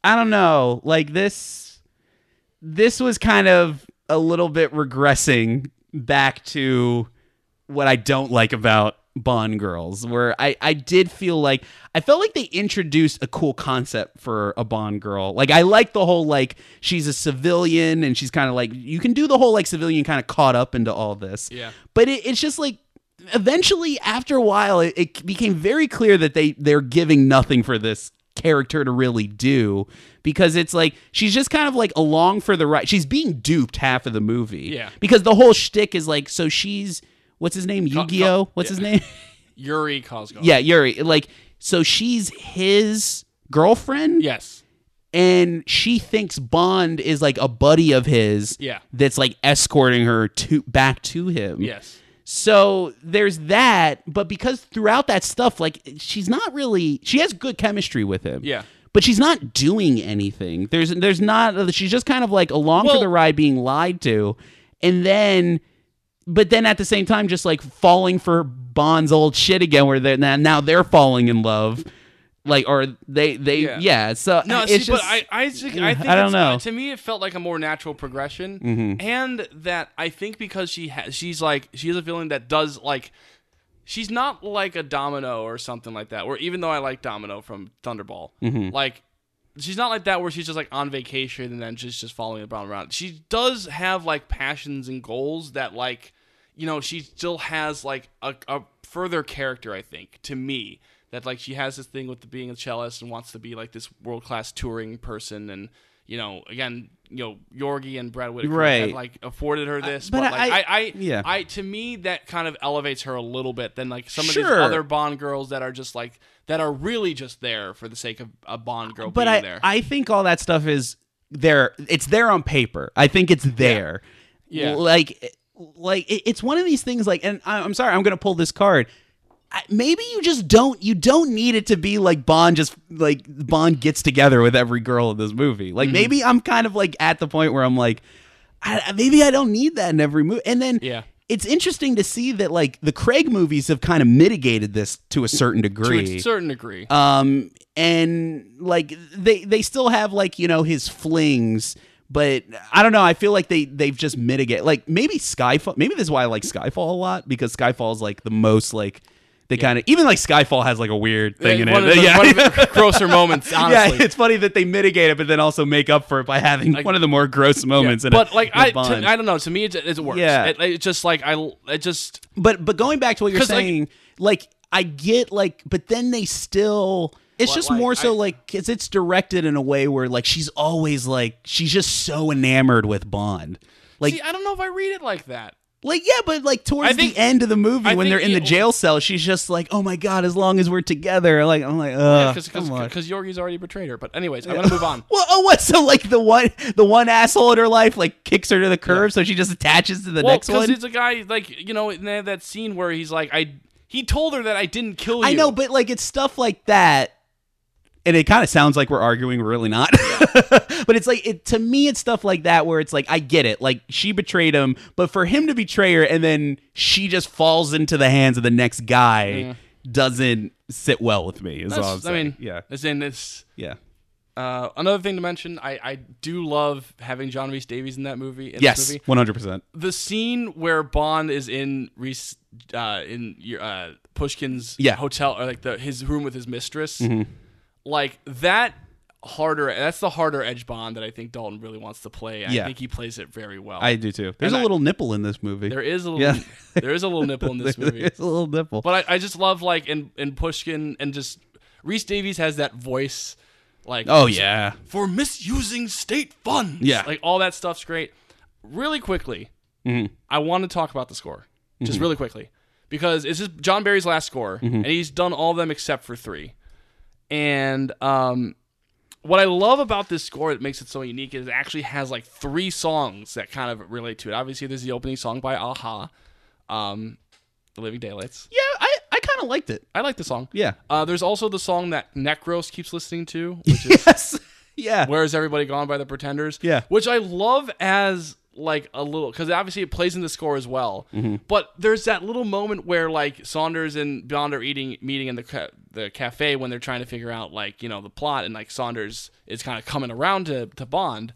I don't know. Like this, this was kind of a little bit regressing back to what I don't like about Bond girls, where I I did feel like I felt like they introduced a cool concept for a Bond girl. Like I like the whole like she's a civilian and she's kind of like you can do the whole like civilian kind of caught up into all this. Yeah. But it, it's just like eventually after a while it, it became very clear that they they're giving nothing for this character to really do because it's like she's just kind of like along for the ride. She's being duped half of the movie. Yeah. Because the whole shtick is like so she's what's his name? Yu-Gi-Oh? What's yeah. his name? Yuri Koskov. yeah, Yuri. Like so she's his girlfriend Yes. and she thinks Bond is like a buddy of his Yeah. that's like escorting her to back to him. Yes. So there's that, but because throughout that stuff, like she's not really, she has good chemistry with him. Yeah. But she's not doing anything. There's, there's not. She's just kind of like along for Well- the ride, being lied to, and then, but then at the same time, just like falling for Bond's old shit again, where they're now, now they're falling in love, like or they they Yeah. yeah. so No, it's see, just, but I, I think, I think I don't know. to me, it felt like a more natural progression, Mm-hmm. and that I think because she has, she's like, she has a feeling that does like, she's not like a Domino or something like that. Where even though I like Domino from Thunderball, Mm-hmm. like. She's not like that where she's just like on vacation and then she's just following the Brown around. She does have like passions and goals that like, you know, she still has like a, a further character. I think to me that like she has this thing with the being a cellist and wants to be like this world class touring person and you know again you know Yorgi and Brad Whitaker Right. have like afforded her this but but, like I- I, I yeah. I to me that kind of elevates her a little bit than like some of these other Bond girls that are just like that are really just there for the sake of a Bond girl but being I, there I think all that stuff is there. It's there on paper. I think it's there. Yeah. Like, like it- it's one of these things. Like, and I- I'm sorry, I'm gonna pull this card. Maybe you just don't. You don't need it to be like Bond. Just like Bond gets together with every girl in this movie. Mm-hmm. Like maybe I'm kind of like at the point where I'm like, I, maybe I don't need that in every movie. And then Yeah. it's interesting to see that like the Craig movies have kind of mitigated this to a certain degree. to a certain degree um and like they they still have like you know his flings but i don't know i feel like they they've just mitigated like maybe skyfall maybe this is why i like skyfall a lot because skyfall is like the most like they kind of even like skyfall has like a weird thing in one it the, yeah. one of the grosser moments honestly yeah, it's funny that they mitigate it, but then also make up for it by having Like- one of the more gross moments. in but a- like in I, to, I don't know. To me, it, it works. Yeah. it, it's just like I, it just But but going back to what you're 'Cause, like- saying, like, I get like, but then they still. It's just like, more so I- like because it's directed in a way where like she's always like she's just so enamored with Bond, like see. I don't know if I read it like that. like yeah, but like towards think- the end of the movie I when they're in the jail cell, she's just like, oh my god, as long as we're together, like I'm like, uh, Because on. because Yorgi's already betrayed her. But anyways, I'm gonna move on. Well, oh, what? So like the one, the one asshole in her life, like kicks her to the curb, so she just attaches to the well, next one. Because it's a guy like you know in that that scene where he's like I. He told her that I didn't kill you. I know, but like it's stuff like that. And it kind of sounds like we're arguing, we're really not. but it's like it to me, it's stuff like that where it's like I get it, like she betrayed him, but for him to betray her and then she just falls into the hands of the next guy doesn't sit well with me. Is all I'm That's- I mean, yeah, As in, this yeah, uh, another thing to mention. I I do love having John Rhys-Davies in that movie. In yes, one hundred percent. the scene where Bond is in Reese, uh, in your, uh, Pushkin's Yeah. Mm-hmm. hotel or like the his room with his mistress, like that harder. That's the harder edge Bond that I think Dalton really wants to play. I Yeah. think he plays it very well. I do too. There's And a I- little nipple in this movie. there is a little, Yeah. there is a little nipple in this movie, There's a little nipple. but I, I just love like in in Pushkin and just Rhys-Davies has that voice, like oh yeah, for misusing state funds. Yeah. Like all that stuff's great. Really quickly, Mm-hmm. I want to talk about the score. Just really quickly. Because it's just John Barry's last score, Mm-hmm. and he's done all of them except for three. And um, what I love about this score that makes it so unique is it actually has like three songs that kind of relate to it. Obviously, there's the opening song by a-ha, um, The Living Daylights. yeah. I I kind of liked it. I like the song. Yeah. Uh, there's also the song that Necros keeps listening to, which is Yes. Yeah. Where is Everybody Gone by the Pretenders? Yeah. Which I love as like a little because obviously it plays in the score as well. Mm-hmm. But there's that little moment where like Saunders and Bond are eating meeting in the ca- the cafe when they're trying to figure out like you know the plot and like Saunders is kind of coming around to to Bond.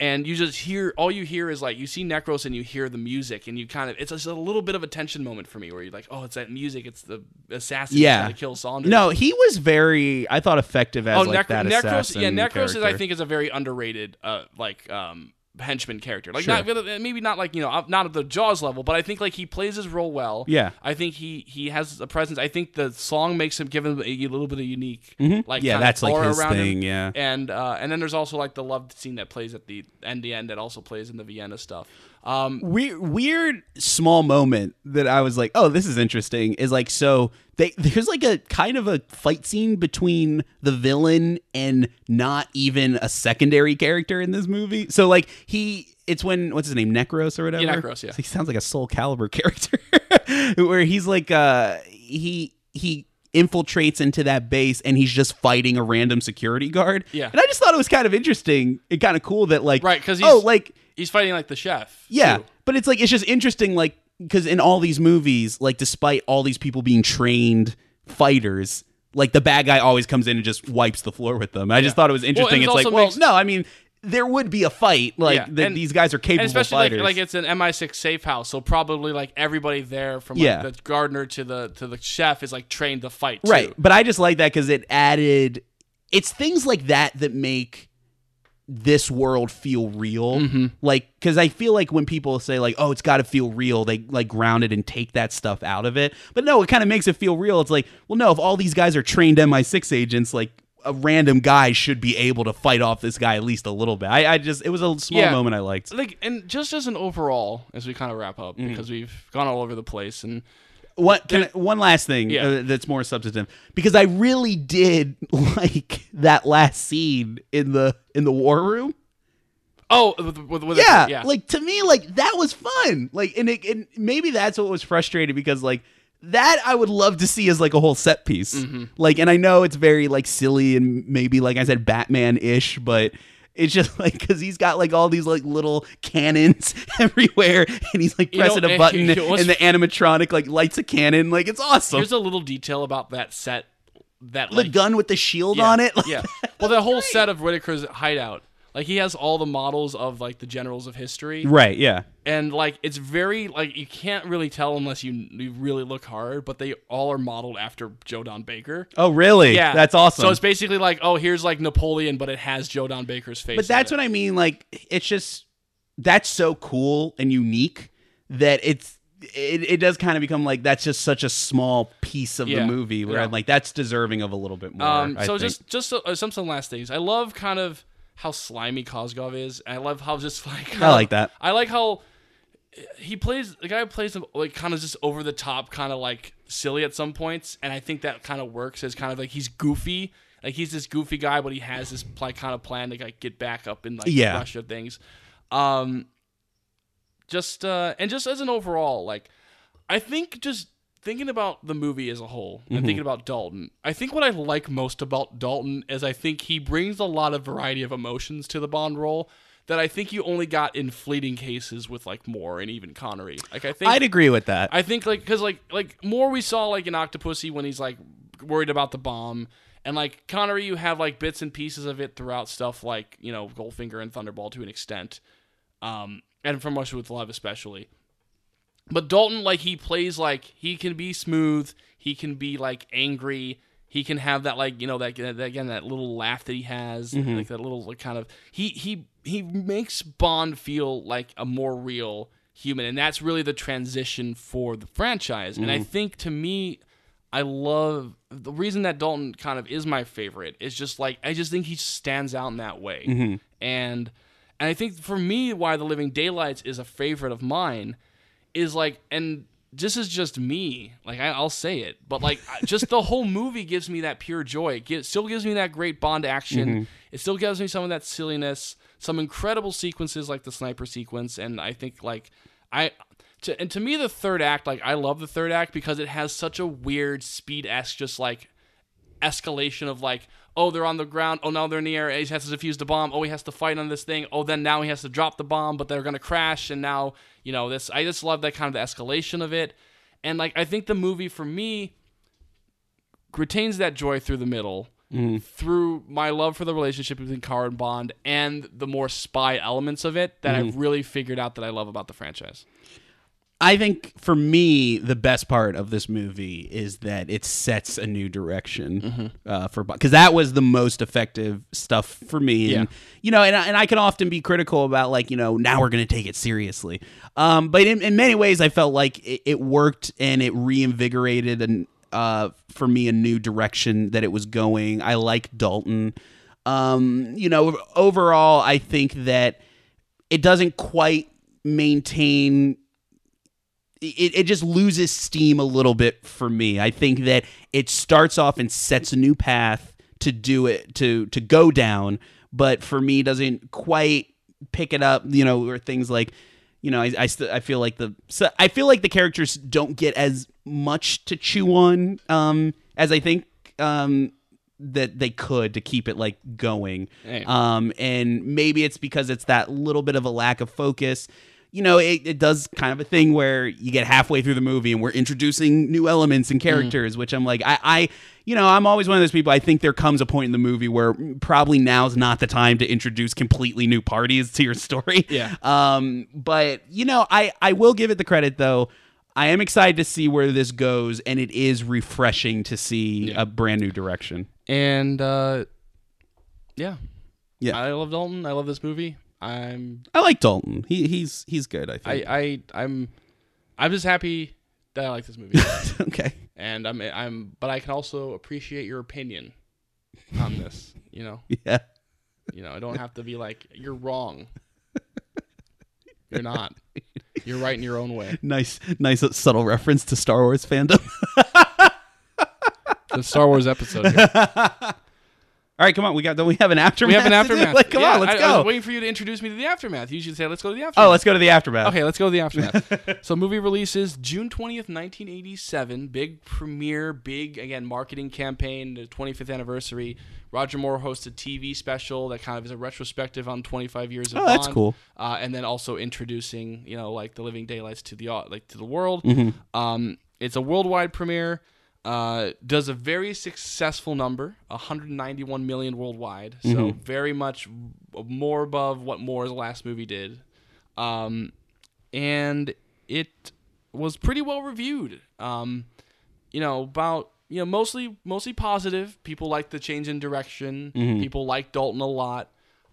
And you just hear all you hear is like you see Necros and you hear the music and you kind of it's just a little bit of a tension moment for me where you're like oh it's that music it's the assassin Yeah. trying to kill Saunders No, he was very. I thought effective as oh, like Necro- that Necros, assassin yeah, Necros is I think is a very underrated, uh, like um, henchman character. Like Sure. not maybe not like you know not at the Jaws level, but I think like he plays his role well. Yeah. I think he he has a presence. I think the song makes him give him a, a little bit of unique, like Mm-hmm. Yeah, that's, like, his around him. thing, yeah. and uh, and then there's also like the love scene that plays at the end the end that also plays in the Vienna stuff. Um, weird, weird small moment that I was like, oh, this is interesting. Is like so they there's like a kind of a fight scene between the villain and not even a secondary character in this movie. So like he. It's when what's his name Necros or whatever. Yeah, Necros, yeah. So he sounds like a Soulcalibur character, where he's like uh he he infiltrates into that base and he's just fighting a random security guard. Yeah. and I just thought it was kind of interesting and kind of cool that like Right, 'cause oh like he's fighting like the chef. yeah, too. but it's like it's just interesting, like because in all these movies, like despite all these people being trained fighters, like the bad guy always comes in and just wipes the floor with them. I just thought it was interesting. it it's like, also well, no, I mean there would be a fight. Like Yeah, the, and- these guys are capable and especially like, fighters. like it's an MI6 safe house, so probably like everybody there from like, Yeah. the gardener to the to the chef is like trained to fight. Too. right, but I just like that because it added. It's things like that that make this world feel real Mm-hmm. like because i feel like when people say like oh it's got to feel real they like ground it and take that stuff out of it but no it kind of makes it feel real it's like well no if all these guys are trained mi6 agents like a random guy should be able to fight off this guy at least a little bit i, I just it was a small Yeah. moment i liked like and just as an overall as we kind of wrap up Mm-hmm. because we've gone all over the place and What can I, one last thing Yeah. uh, that's more substantive because I really did like that last scene in the in the war room. oh with, with, Yeah, yeah like to me, like that was fun. Like, and, it, and maybe that's what was frustrating because like that I would love to see as like a whole set piece. Mm-hmm. Like, and I know it's very like silly and maybe like I said, Batman ish, but. It's just like because he's got like all these like little cannons everywhere, and he's like You know, pressing a button, you know and the animatronic like lights a cannon. Like it's awesome. here's a little detail about that set that the like gun with the shield yeah, on it. Like, yeah well the whole set of Whitaker's hideout like he has all the models of like the generals of history Right. Yeah. and like it's very like you can't really tell unless you you really look hard but they all are modeled after Joe Don Baker Oh, really? yeah That's awesome. so it's basically like oh here's like Napoleon but it has Joe Don Baker's face but that's what I mean. Like, it's just that's so cool and unique that it's it, it does kind of become like that's just such a small piece of Yeah. the movie where Yeah. I'm like that's deserving of a little bit more. Um, so just just uh, some some last things. I love kind of how slimy Koskov is. And I love how just like I like that. I like how he plays the guy who plays him like kind of just over the top, kind of like silly at some points, and I think that kind of works as kind of like he's goofy. Like he's this goofy guy, but he has this like kind of plan to like get back up in like Yeah. rush of things. Um, just uh, and just as an overall, like I think just thinking about the movie as a whole and Mm-hmm. thinking about Dalton, I think what I like most about Dalton is I think he brings a lot of variety of emotions to the Bond role that I think you only got in fleeting cases with like Moore and even Connery. Like I think I'd agree with that. I think like because like like Moore we saw like in Octopussy when he's like worried about the bomb, and like Connery, you have like bits and pieces of it throughout stuff like you know Goldfinger and Thunderball to an extent, um, and from Russia with Love especially. But Dalton, like he plays like he can be smooth, he can be like angry, he can have that like you know that, that again that little laugh that he has, mm-hmm. like that little like, kind of he he he makes Bond feel like a more real human, and that's really the transition for the franchise. And I mm-hmm. think to me, I love the reason that Dalton kind of is my favorite is just like I just think he stands out in that way, mm-hmm. and and I think for me why The Living Daylights is a favorite of mine is like and this is just me like I, i'll say it but like just the whole movie gives me that pure joy. It gives, still gives me that great bond action. Mm-hmm. It still gives me some of that silliness some incredible sequences like the sniper sequence and i think like i to, and to me the third act like i love the third act because it has such a weird speed-esque just like escalation of like, oh, they're on the ground. Oh, now they're in the air. He has to defuse the bomb. Oh, he has to fight on this thing. Oh, then now he has to drop the bomb, but they're gonna crash. And now, you know, this. I just love that kind of the escalation of it. And like, I think the movie for me retains that joy through the middle. Mm-hmm. Through my love for the relationship between Kara and Bond and the more spy elements of it that I've mm-hmm. really figured out that I love about the franchise. I think for me, the best part of this movie is that it sets a new direction Mm-hmm. uh, for because that was the most effective stuff for me. And, Yeah. you know, and I, and I can often be critical about like you know now we're going to take it seriously, um, but in, in many ways I felt like it, it worked and it reinvigorated and uh, for me a new direction that it was going. I like Dalton. Um, you know, overall, I think that it doesn't quite maintain it, it just loses steam a little bit for me. I think that it starts off and sets a new path to do it to to go down, but for me doesn't quite pick it up. You know, or things like you know, I I, st- I feel like the so I feel like the characters don't get as much to chew on um, as I think um, that they could to keep it like going. Hey. Um, and maybe it's because it's that little bit of a lack of focus. You know, it, it does kind of a thing where you get halfway through the movie and we're introducing new elements and characters, which I'm like, I, I, you know, I'm always one of those people. I think there comes a point in the movie where probably now's not the time to introduce completely new parties to your story. Yeah. Um, but you know, I, I will give it the credit though. I am excited to see where this goes, and it is refreshing to see a brand new direction. And uh, yeah, Yeah. I love Dalton. I love this movie. I'm I like Dalton. He he's he's good. I I, think. I I'm I'm just happy that I like this movie. okay. and I'm I'm but I can also appreciate your opinion on this, you know. Yeah. You know, I don't have to be like you're wrong. You're not. You're right in your own way. Nice nice uh, subtle reference to Star Wars fandom. The Star Wars episode. Here. All right, come on. We got. Don't we have an aftermath? We have an aftermath. Like, come Yeah, on, let's I, I go. was waiting for you to introduce me to the aftermath. You should say, "Let's go to the aftermath." oh, let's go to the aftermath. Okay, let's go to the aftermath. so, movie releases June twentieth, nineteen eighty-seven. Big premiere, big again marketing campaign. The twenty-fifth anniversary. Roger Moore hosts a TV special that kind of is a retrospective on twenty-five years of Oh, that's Bond. cool. Uh, and then also introducing, you know, like the living daylights to the like to the world. Mm-hmm. Um, it's a worldwide premiere. Uh, does a very successful number, 191 million worldwide. So Mm-hmm. very much more above what Moore's last movie did. Um, and it was pretty well reviewed. Um, you know, about you know mostly mostly positive. People liked the change in direction. Mm-hmm. People liked Dalton a lot.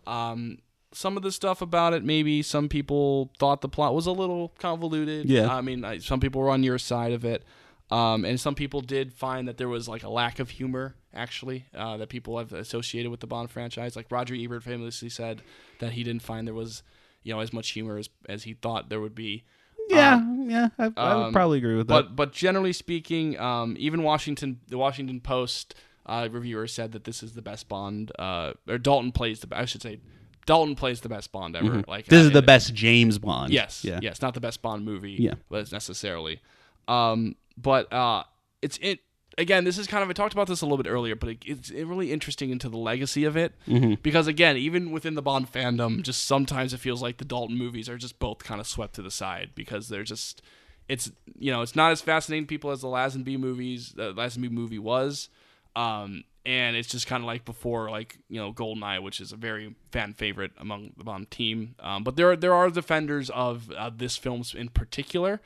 Um, some of the stuff about it, maybe some people thought the plot was a little convoluted. Yeah. I mean, I, some people were on your side of it. Um, and some people did find that there was like a lack of humor, actually, uh, that people have associated with the Bond franchise. Like Roger Ebert famously said that he didn't find there was, you know, as much humor as, as he thought there would be. Yeah, yeah. I, I would um, probably agree with that. But but generally speaking, um, even Washington, the Washington Post uh, reviewer said that this is the best Bond, uh, or Dalton plays the. I should say, Dalton plays the best Bond ever. Like this uh, is the best James Bond. Yes. Yeah. Yes. Not the best Bond movie. Yeah. But necessarily. Um, but uh, it's it again. This is kind of I talked about this a little bit earlier, but it, it's really interesting into the legacy of it Mm-hmm. because again, even within the Bond fandom, just sometimes it feels like the Dalton movies are just both kind of swept to the side because they're just it's you know it's not as fascinating to people as the Lazenby movies. The Lazenby movie was. Um, and it's just kind of like before, like you know, Goldeneye, which is a very fan favorite among the Bond team. Um, but there are there are defenders of uh, this film in particular.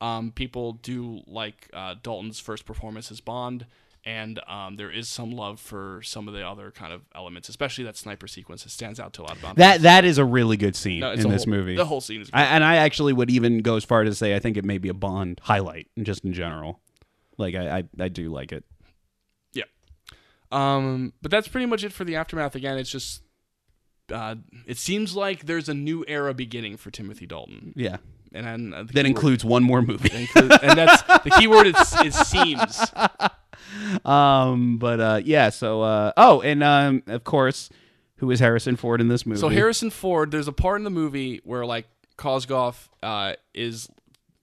Um, people do like uh, Dalton's first performance as Bond, and um, there is some love for some of the other kind of elements, especially that sniper sequence that stands out to a lot of Bond. That fans. that is a really good scene No, in this whole- movie. The whole scene is I, and I actually would even go as far as to say I think it may be a Bond highlight, just in general. Like I, I, I do like it. Yeah. Um, but that's pretty much it for the aftermath. Again, it's just uh, it seems like there's a new era beginning for Timothy Dalton, Yeah, and then uh, that keyword- includes one more movie. include- and that's the key word. Is, is seems. um, but uh, yeah. So uh, oh, and um, of course, who is Harrison Ford in this movie? So Harrison Ford, there's a part in the movie where like Koskov uh, is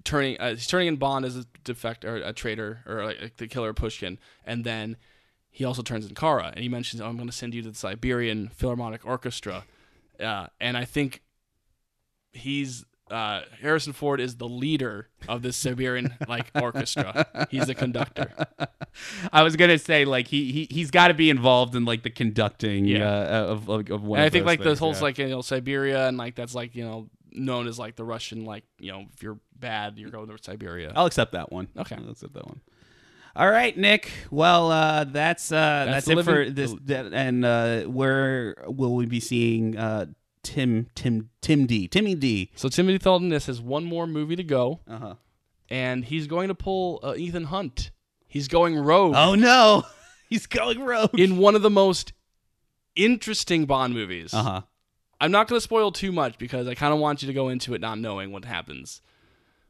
turning, uh, he's turning in Bond as a defect or a traitor or like the killer Pushkin, and then he also turns in Kara, and he mentions, "Oh, I'm going to send you to the Siberian Philharmonic Orchestra," uh, and I think he's. Uh, Harrison Ford is the leader of this Siberian like orchestra. He's the conductor. I was gonna say like he he he's got to be involved in like the conducting Yeah. uh, of of, of one. And I think like things, this whole yeah. like you know Siberia and like that's like you know known as like the Russian like you know if you're bad you're going to Siberia. I'll accept that one. Okay. I'll accept that one. All right, Nick. Well, uh, that's uh, that's, the it for this. That, and uh, where will we be seeing uh, Tim Tim Tim D Timmy D? So Timothy Dalton this has one more movie to go, Uh huh. and he's going to pull uh, Ethan Hunt. He's going rogue Oh no, he's going rogue. in one of the most interesting Bond movies. Uh huh. I'm not going to spoil too much because I kind of want you to go into it not knowing what happens.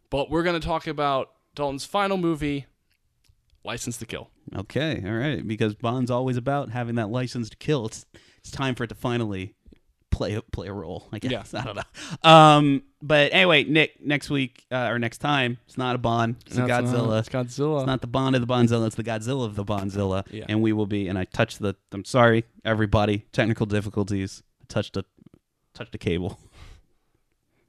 But we're going to talk about Dalton's final movie, License to Kill. Okay. All right. Because Bond's always about having that license to kill. It's it's time for it to finally play play a role. I guess. I don't know. Um. But anyway, Nick. Next week uh, or next time, it's not a Bond. It's a No, it's not. Godzilla. It's Godzilla. It's not the Bond of the Bondzilla. It's the Godzilla of the Bondzilla. Yeah. And we will be. And I touched the. I'm sorry, everybody. Technical difficulties. I touched a touched a cable.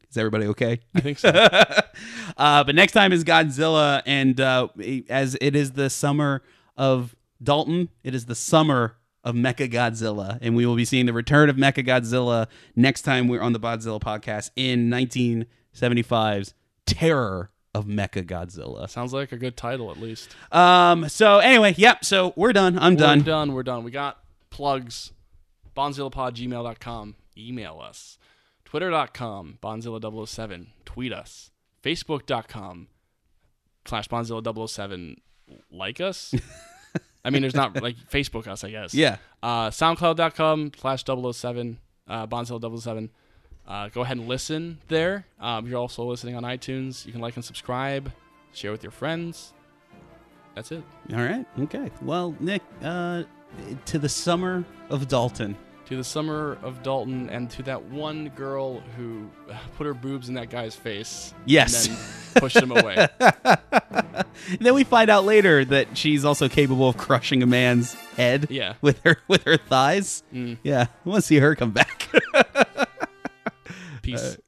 Is everybody okay? I think so. uh, but next time is Godzilla, and uh, as it is the summer of Dalton, it is the summer of Mecha Godzilla, and we will be seeing the return of Mecha Godzilla next time we're on the Godzilla podcast in 1975's Terror of Mecha Godzilla. Sounds like a good title at least. Um. So anyway, yep. So we're done. I'm We're done. done. We're done. We got plugs. bonzillapod@gmail.com. Email us. Twitter.com, Bonzilla007. Tweet us. Facebook.com slash Bonzilla007. Like us. I mean, there's not like Facebook us, I guess. Yeah. Uh, SoundCloud.com slash 007, uh, Bonzilla007. Uh, go ahead and listen there. Um, you're also listening on iTunes. You can like and subscribe, share with your friends. That's it. All right. Okay. Well, Nick, uh, to the summer of Dalton. To the summer of Dalton and to that one girl who uh, put her boobs in that guy's face. Yes. And then pushed him away. then we find out later that she's also capable of crushing a man's head. Yeah. With her with her thighs. Mm. Yeah. I want to see her come back. Peace.